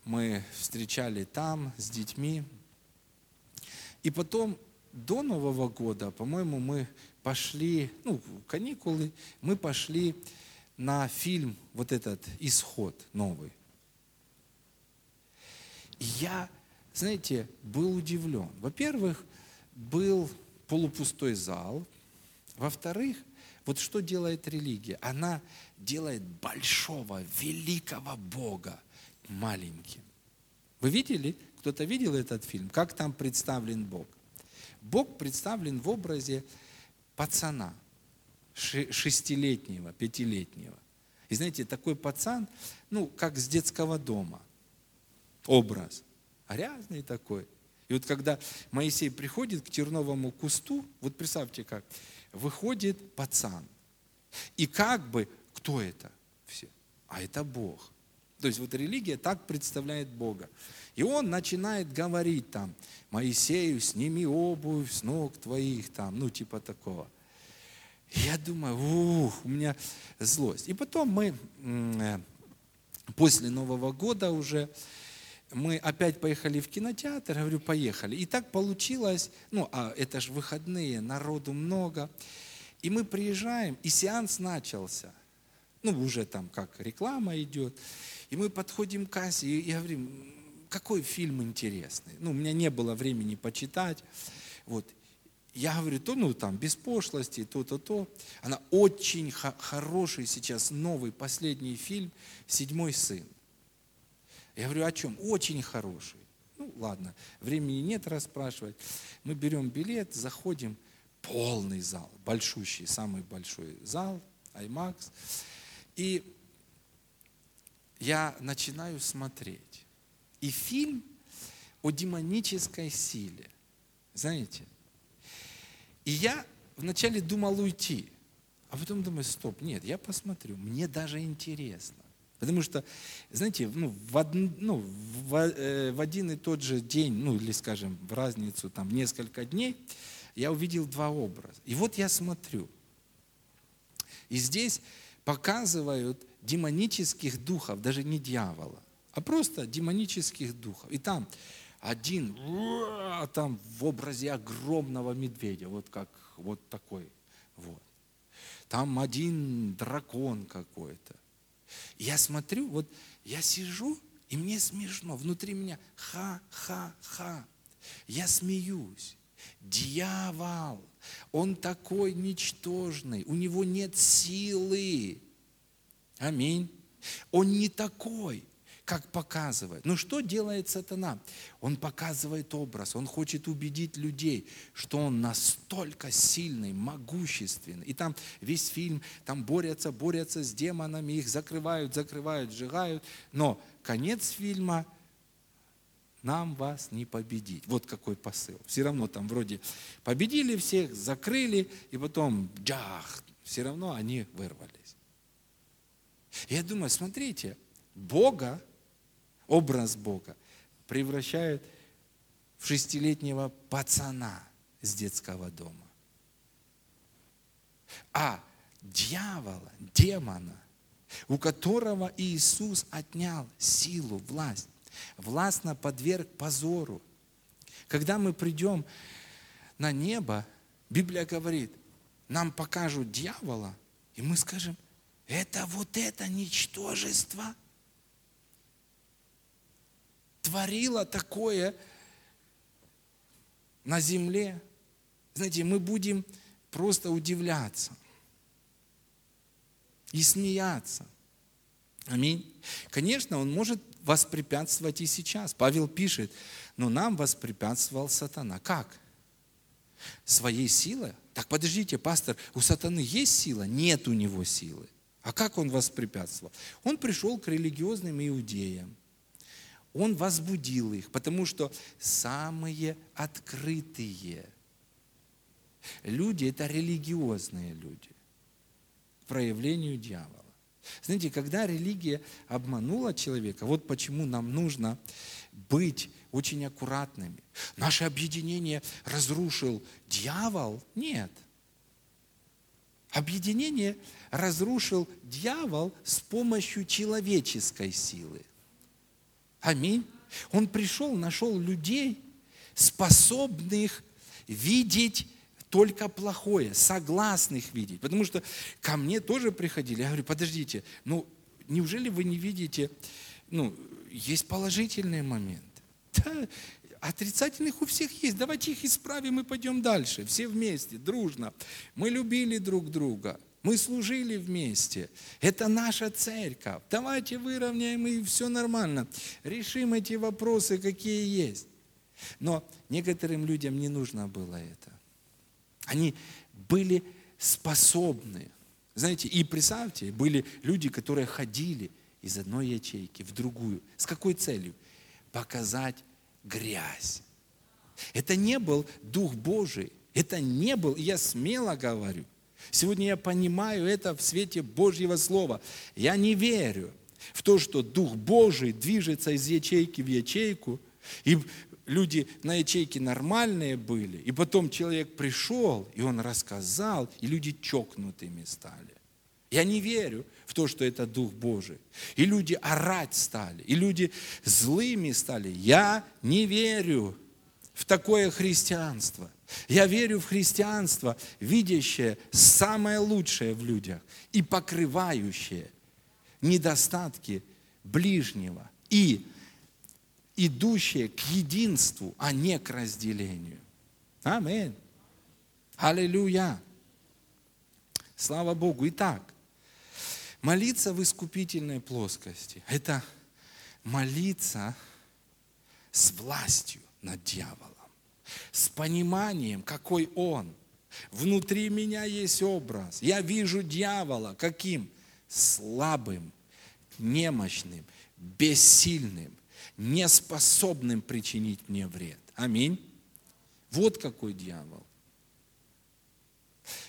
S1: мы встречали там с детьми. И потом до Нового года, по-моему, мы пошли, ну, каникулы, мы пошли на фильм вот этот «Исход» новый. И я, знаете, был удивлен. Во-первых, был полупустой зал. Во-вторых, вот что делает религия? Она делает большого, великого Бога маленьким. Вы видели? Кто-то видел этот фильм? Как там представлен Бог? Бог представлен в образе пацана, шестилетнего, пятилетнего. И знаете, такой пацан, ну, как с детского дома. Образ. Грязный такой. И вот когда Моисей приходит к терновому кусту, вот представьте как, выходит пацан. И как бы, кто это? Все. А это Бог. То есть вот религия так представляет Бога. И он начинает говорить там, Моисею, сними обувь с ног твоих, там, ну типа такого. Я думаю, ух, у меня злость. И потом мы э, после Нового года уже, мы опять поехали в кинотеатр, говорю, поехали. И так получилось, ну, а это же выходные, народу много. И мы приезжаем, и сеанс начался. Ну, уже там как реклама идет. И мы подходим к кассе, и я говорю, какой фильм интересный. Ну, у меня не было времени почитать. Вот. Я говорю, то, ну, там, без пошлости, то-то, то. Она очень хороший сейчас, новый, последний фильм «Седьмой сын». Я говорю, о чем? Очень хороший. Ну, ладно, времени нет расспрашивать. Мы берем билет, заходим, полный зал, большущий, самый большой зал, IMAX. И я начинаю смотреть. И фильм о демонической силе. Знаете? И я вначале думал уйти. А потом думаю, стоп, нет, я посмотрю, мне даже интересно. Потому что, знаете, ну, в, од, ну, в, э, в один и тот же день, ну или, скажем, в разницу там несколько дней, я увидел два образа. И вот я смотрю. И здесь показывают демонических духов, даже не дьявола, а просто демонических духов. И там один, там в образе огромного медведя, вот как вот такой, вот. Там один дракон какой-то. Я смотрю, вот я сижу, и мне смешно, внутри меня ха-ха-ха. Я смеюсь. Дьявол, он такой ничтожный, у него нет силы. Аминь. Он не такой как показывает. Но что делает сатана? Он показывает образ, он хочет убедить людей, что он настолько сильный, могущественный. И там весь фильм, там борются, борются с демонами, их закрывают, закрывают, сжигают. Но конец фильма нам вас не победить. Вот какой посыл. Все равно там вроде победили всех, закрыли, и потом, джах, все равно они вырвались. Я думаю, смотрите, Бога образ Бога, превращают в шестилетнего пацана с детского дома. А дьявола, демона, у которого Иисус отнял силу, власть, властно подверг позору. Когда мы придем на небо, Библия говорит, нам покажут дьявола, и мы скажем, это вот это ничтожество – творила такое на земле, знаете, мы будем просто удивляться и смеяться. Аминь. Конечно, он может воспрепятствовать и сейчас. Павел пишет, но нам воспрепятствовал сатана. Как? Своей силой? Так подождите, пастор, у сатаны есть сила? Нет у него силы. А как он воспрепятствовал? Он пришел к религиозным иудеям он возбудил их, потому что самые открытые люди – это религиозные люди к проявлению дьявола. Знаете, когда религия обманула человека, вот почему нам нужно быть очень аккуратными. Наше объединение разрушил дьявол? Нет. Объединение разрушил дьявол с помощью человеческой силы. Аминь. Он пришел, нашел людей, способных видеть только плохое, согласных видеть. Потому что ко мне тоже приходили. Я говорю, подождите, ну неужели вы не видите, ну, есть положительные моменты. Да, отрицательных у всех есть. Давайте их исправим и пойдем дальше. Все вместе, дружно. Мы любили друг друга. Мы служили вместе. Это наша церковь. Давайте выровняем и все нормально. Решим эти вопросы, какие есть. Но некоторым людям не нужно было это. Они были способны. Знаете, и представьте, были люди, которые ходили из одной ячейки в другую. С какой целью? Показать грязь. Это не был Дух Божий. Это не был, я смело говорю – Сегодня я понимаю это в свете Божьего Слова. Я не верю в то, что Дух Божий движется из ячейки в ячейку, и люди на ячейке нормальные были, и потом человек пришел, и он рассказал, и люди чокнутыми стали. Я не верю в то, что это Дух Божий. И люди орать стали, и люди злыми стали. Я не верю в такое христианство. Я верю в христианство, видящее самое лучшее в людях и покрывающее недостатки ближнего и идущее к единству, а не к разделению. Аминь. Аллилуйя. Слава Богу. Итак, молиться в искупительной плоскости – это молиться с властью над дьяволом с пониманием, какой он. Внутри меня есть образ. Я вижу дьявола каким? Слабым, немощным, бессильным, неспособным причинить мне вред. Аминь. Вот какой дьявол.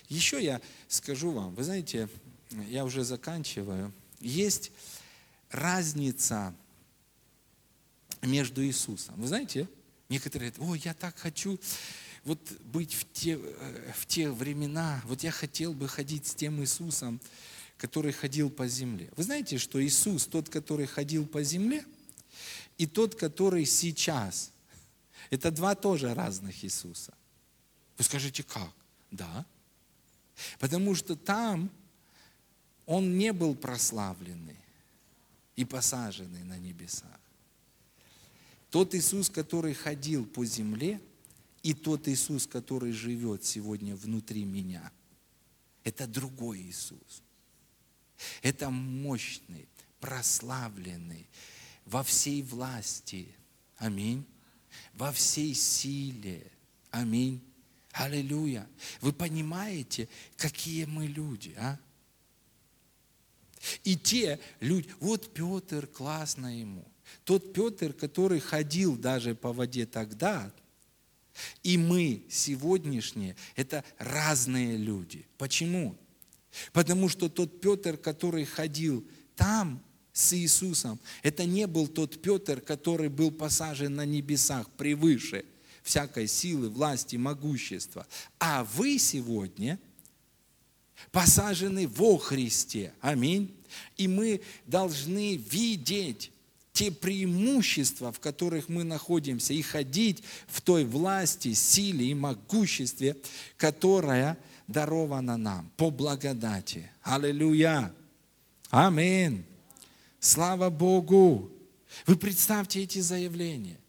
S1: Еще я скажу вам, вы знаете, я уже заканчиваю, есть разница между Иисусом. Вы знаете, некоторые говорят, о, я так хочу вот быть в те, э, в те времена, вот я хотел бы ходить с тем Иисусом, который ходил по земле. Вы знаете, что Иисус, тот, который ходил по земле, и тот, который сейчас, это два тоже разных Иисуса. Вы скажете, как? Да. Потому что там он не был прославленный и посаженный на небесах. Тот Иисус, который ходил по земле, и тот Иисус, который живет сегодня внутри меня, это другой Иисус. Это мощный, прославленный во всей власти. Аминь. Во всей силе. Аминь. Аллилуйя. Вы понимаете, какие мы люди, а? И те люди, вот Петр, классно ему. Тот Петр, который ходил даже по воде тогда, и мы сегодняшние, это разные люди. Почему? Потому что тот Петр, который ходил там с Иисусом, это не был тот Петр, который был посажен на небесах превыше всякой силы, власти, могущества. А вы сегодня посажены во Христе. Аминь. И мы должны видеть те преимущества, в которых мы находимся, и ходить в той власти, силе и могуществе, которая дарована нам по благодати. Аллилуйя! Аминь! Слава Богу! Вы представьте эти заявления.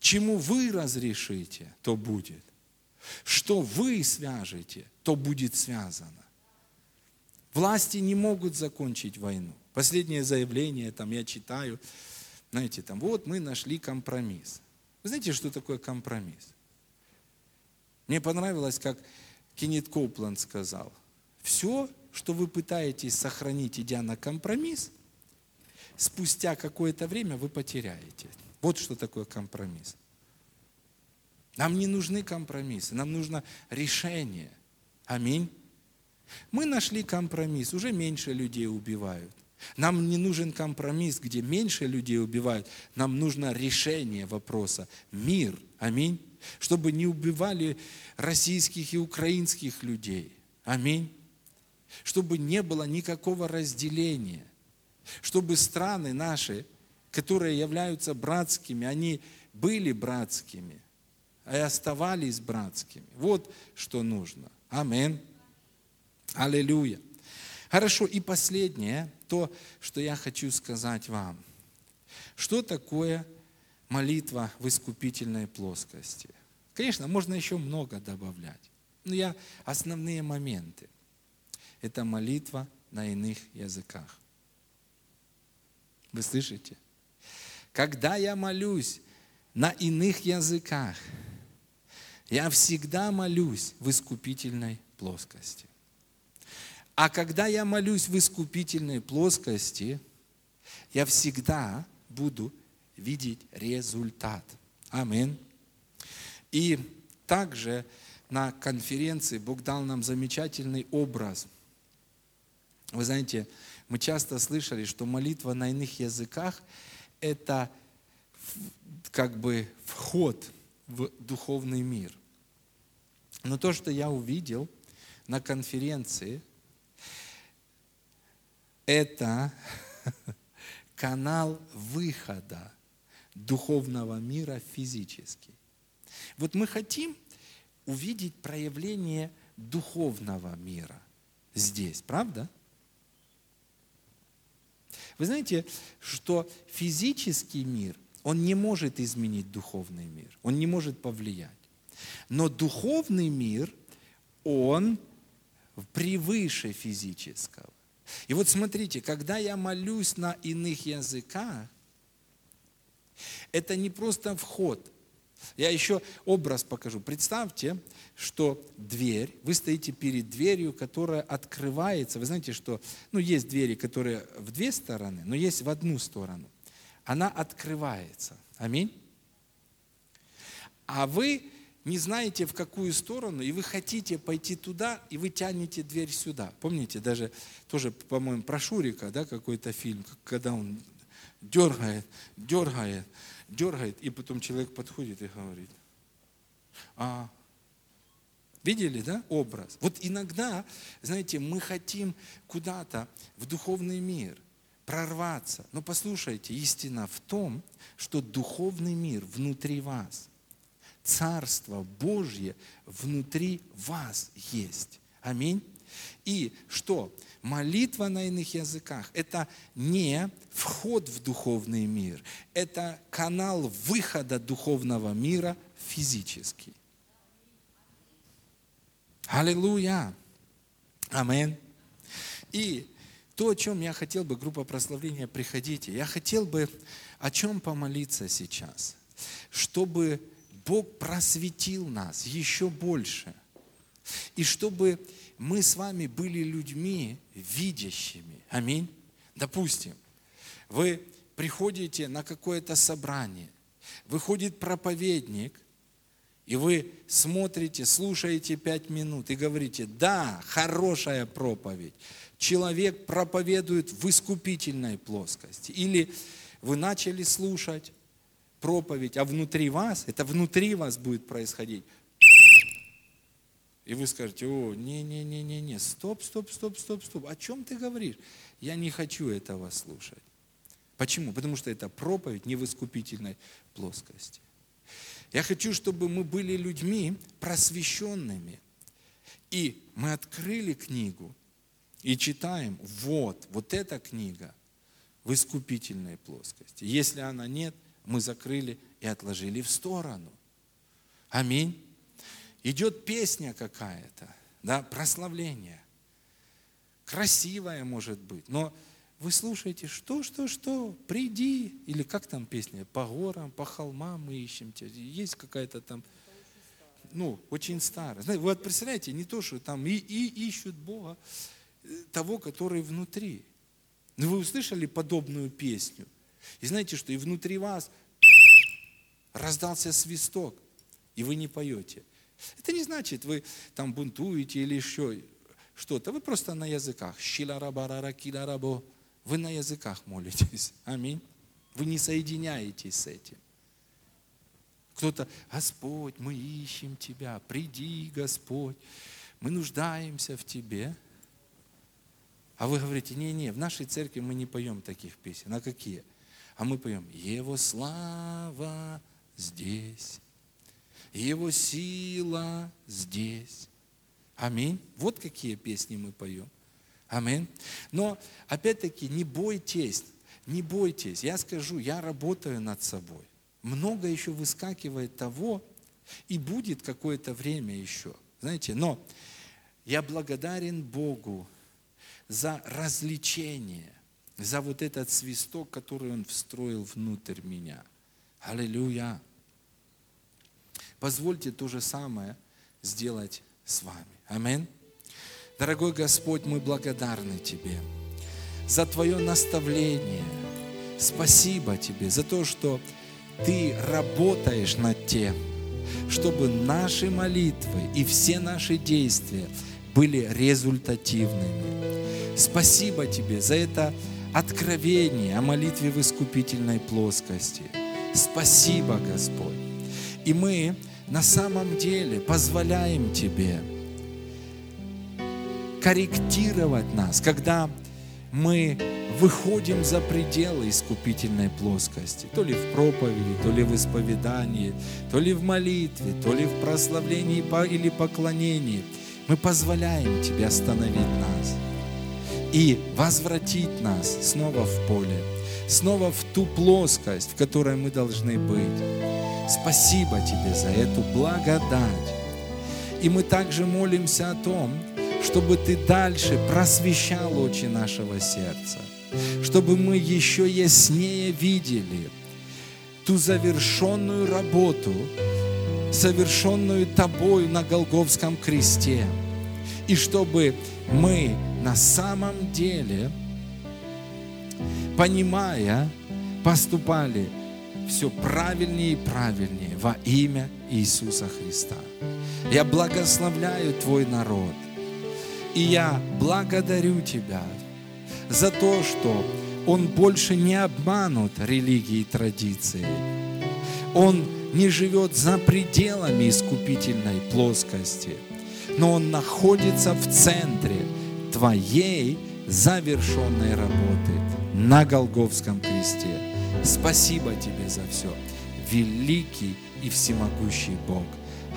S1: Чему вы разрешите, то будет. Что вы свяжете, то будет связано. Власти не могут закончить войну. Последнее заявление, там я читаю, знаете, там, вот мы нашли компромисс. Вы знаете, что такое компромисс? Мне понравилось, как Кеннет Копланд сказал, все, что вы пытаетесь сохранить, идя на компромисс, спустя какое-то время вы потеряете. Вот что такое компромисс. Нам не нужны компромиссы, нам нужно решение. Аминь. Мы нашли компромисс, уже меньше людей убивают. Нам не нужен компромисс, где меньше людей убивают. Нам нужно решение вопроса. Мир. Аминь. Чтобы не убивали российских и украинских людей. Аминь. Чтобы не было никакого разделения. Чтобы страны наши, которые являются братскими, они были братскими, и оставались братскими. Вот что нужно. Аминь. Аллилуйя. Хорошо, и последнее, то, что я хочу сказать вам. Что такое молитва в искупительной плоскости? Конечно, можно еще много добавлять. Но я основные моменты. Это молитва на иных языках. Вы слышите? Когда я молюсь на иных языках, я всегда молюсь в искупительной плоскости. А когда я молюсь в искупительной плоскости, я всегда буду видеть результат. Амин. И также на конференции Бог дал нам замечательный образ. Вы знаете, мы часто слышали, что молитва на иных языках – это как бы вход в духовный мир. Но то, что я увидел на конференции – это канал выхода духовного мира физический. Вот мы хотим увидеть проявление духовного мира здесь, правда? Вы знаете, что физический мир, он не может изменить духовный мир, он не может повлиять. Но духовный мир, он превыше физического. И вот смотрите, когда я молюсь на иных языках, это не просто вход. Я еще образ покажу. Представьте, что дверь, вы стоите перед дверью, которая открывается. Вы знаете, что ну, есть двери, которые в две стороны, но есть в одну сторону. Она открывается. Аминь. А вы не знаете, в какую сторону, и вы хотите пойти туда, и вы тянете дверь сюда. Помните, даже тоже, по-моему, про Шурика, да, какой-то фильм, когда он дергает, дергает, дергает, и потом человек подходит и говорит, а, видели, да, образ? Вот иногда, знаете, мы хотим куда-то в духовный мир прорваться. Но послушайте, истина в том, что духовный мир внутри вас – Царство Божье внутри вас есть. Аминь. И что? Молитва на иных языках – это не вход в духовный мир, это канал выхода духовного мира физический. Аллилуйя! Амин. И то, о чем я хотел бы, группа прославления, приходите, я хотел бы о чем помолиться сейчас, чтобы Бог просветил нас еще больше. И чтобы мы с вами были людьми видящими. Аминь. Допустим, вы приходите на какое-то собрание, выходит проповедник, и вы смотрите, слушаете пять минут и говорите, да, хорошая проповедь. Человек проповедует в искупительной плоскости. Или вы начали слушать, проповедь, а внутри вас, это внутри вас будет происходить. И вы скажете, о, не-не-не-не-не, стоп, стоп, стоп, стоп, стоп, о чем ты говоришь? Я не хочу этого слушать. Почему? Потому что это проповедь не в искупительной плоскости. Я хочу, чтобы мы были людьми просвещенными. И мы открыли книгу и читаем, вот, вот эта книга в искупительной плоскости. Если она нет, мы закрыли и отложили в сторону. Аминь. Идет песня какая-то, да, прославление. Красивая может быть, но вы слушаете, что, что, что, приди, или как там песня, по горам, по холмам мы ищем тебя. Есть какая-то там, ну, очень старая. Знаете, вы вот представляете, не то, что там и, и ищут Бога, э, того, который внутри. Но вы услышали подобную песню? И знаете что, и внутри вас раздался свисток, и вы не поете. Это не значит, вы там бунтуете или еще что-то. Вы просто на языках. Вы на языках молитесь. Аминь. Вы не соединяетесь с этим. Кто-то, Господь, мы ищем Тебя, приди, Господь, мы нуждаемся в Тебе. А вы говорите, не-не, в нашей церкви мы не поем таких песен. А какие? А мы поем Его слава здесь, Его сила здесь. Аминь. Вот какие песни мы поем. Аминь. Но опять-таки не бойтесь, не бойтесь. Я скажу, я работаю над собой. Много еще выскакивает того, и будет какое-то время еще. Знаете, но я благодарен Богу за развлечение, за вот этот свисток, который Он встроил внутрь меня. Аллилуйя. Позвольте то же самое сделать с вами. Аминь. Дорогой Господь, мы благодарны Тебе за Твое наставление. Спасибо Тебе за то, что Ты работаешь над тем, чтобы наши молитвы и все наши действия были результативными. Спасибо Тебе за это откровение о молитве в искупительной плоскости. Спасибо, Господь. И мы на самом деле позволяем Тебе корректировать нас, когда мы выходим за пределы искупительной плоскости, то ли в проповеди, то ли в исповедании, то ли в молитве, то ли в прославлении или поклонении. Мы позволяем Тебе остановить нас и возвратить нас снова в поле, снова в ту плоскость, в которой мы должны быть. Спасибо Тебе за эту благодать. И мы также молимся о том, чтобы Ты дальше просвещал очи нашего сердца, чтобы мы еще яснее видели ту завершенную работу, совершенную Тобою на Голговском кресте, и чтобы мы на самом деле, понимая, поступали все правильнее и правильнее во имя Иисуса Христа. Я благословляю Твой народ. И я благодарю Тебя за то, что он больше не обманут религии и традиции. Он не живет за пределами искупительной плоскости, но он находится в центре Твоей завершенной работы на Голговском кресте. Спасибо Тебе за все. Великий и всемогущий Бог.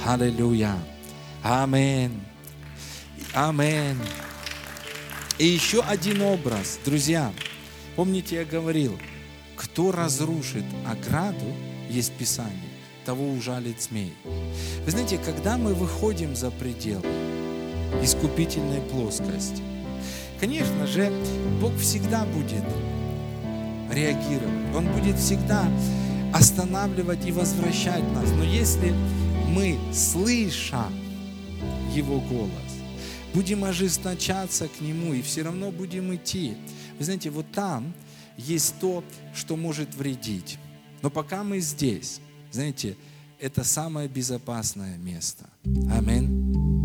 S1: Аллилуйя. Аминь. Аминь. И еще один образ, друзья. Помните, я говорил, кто разрушит ограду, есть Писание, того ужалит змей. Вы знаете, когда мы выходим за пределы искупительной плоскости, конечно же, Бог всегда будет реагировать. Он будет всегда останавливать и возвращать нас. Но если мы, слыша Его голос, будем ожесточаться к Нему и все равно будем идти. Вы знаете, вот там есть то, что может вредить. Но пока мы здесь, знаете, это самое безопасное место. Аминь.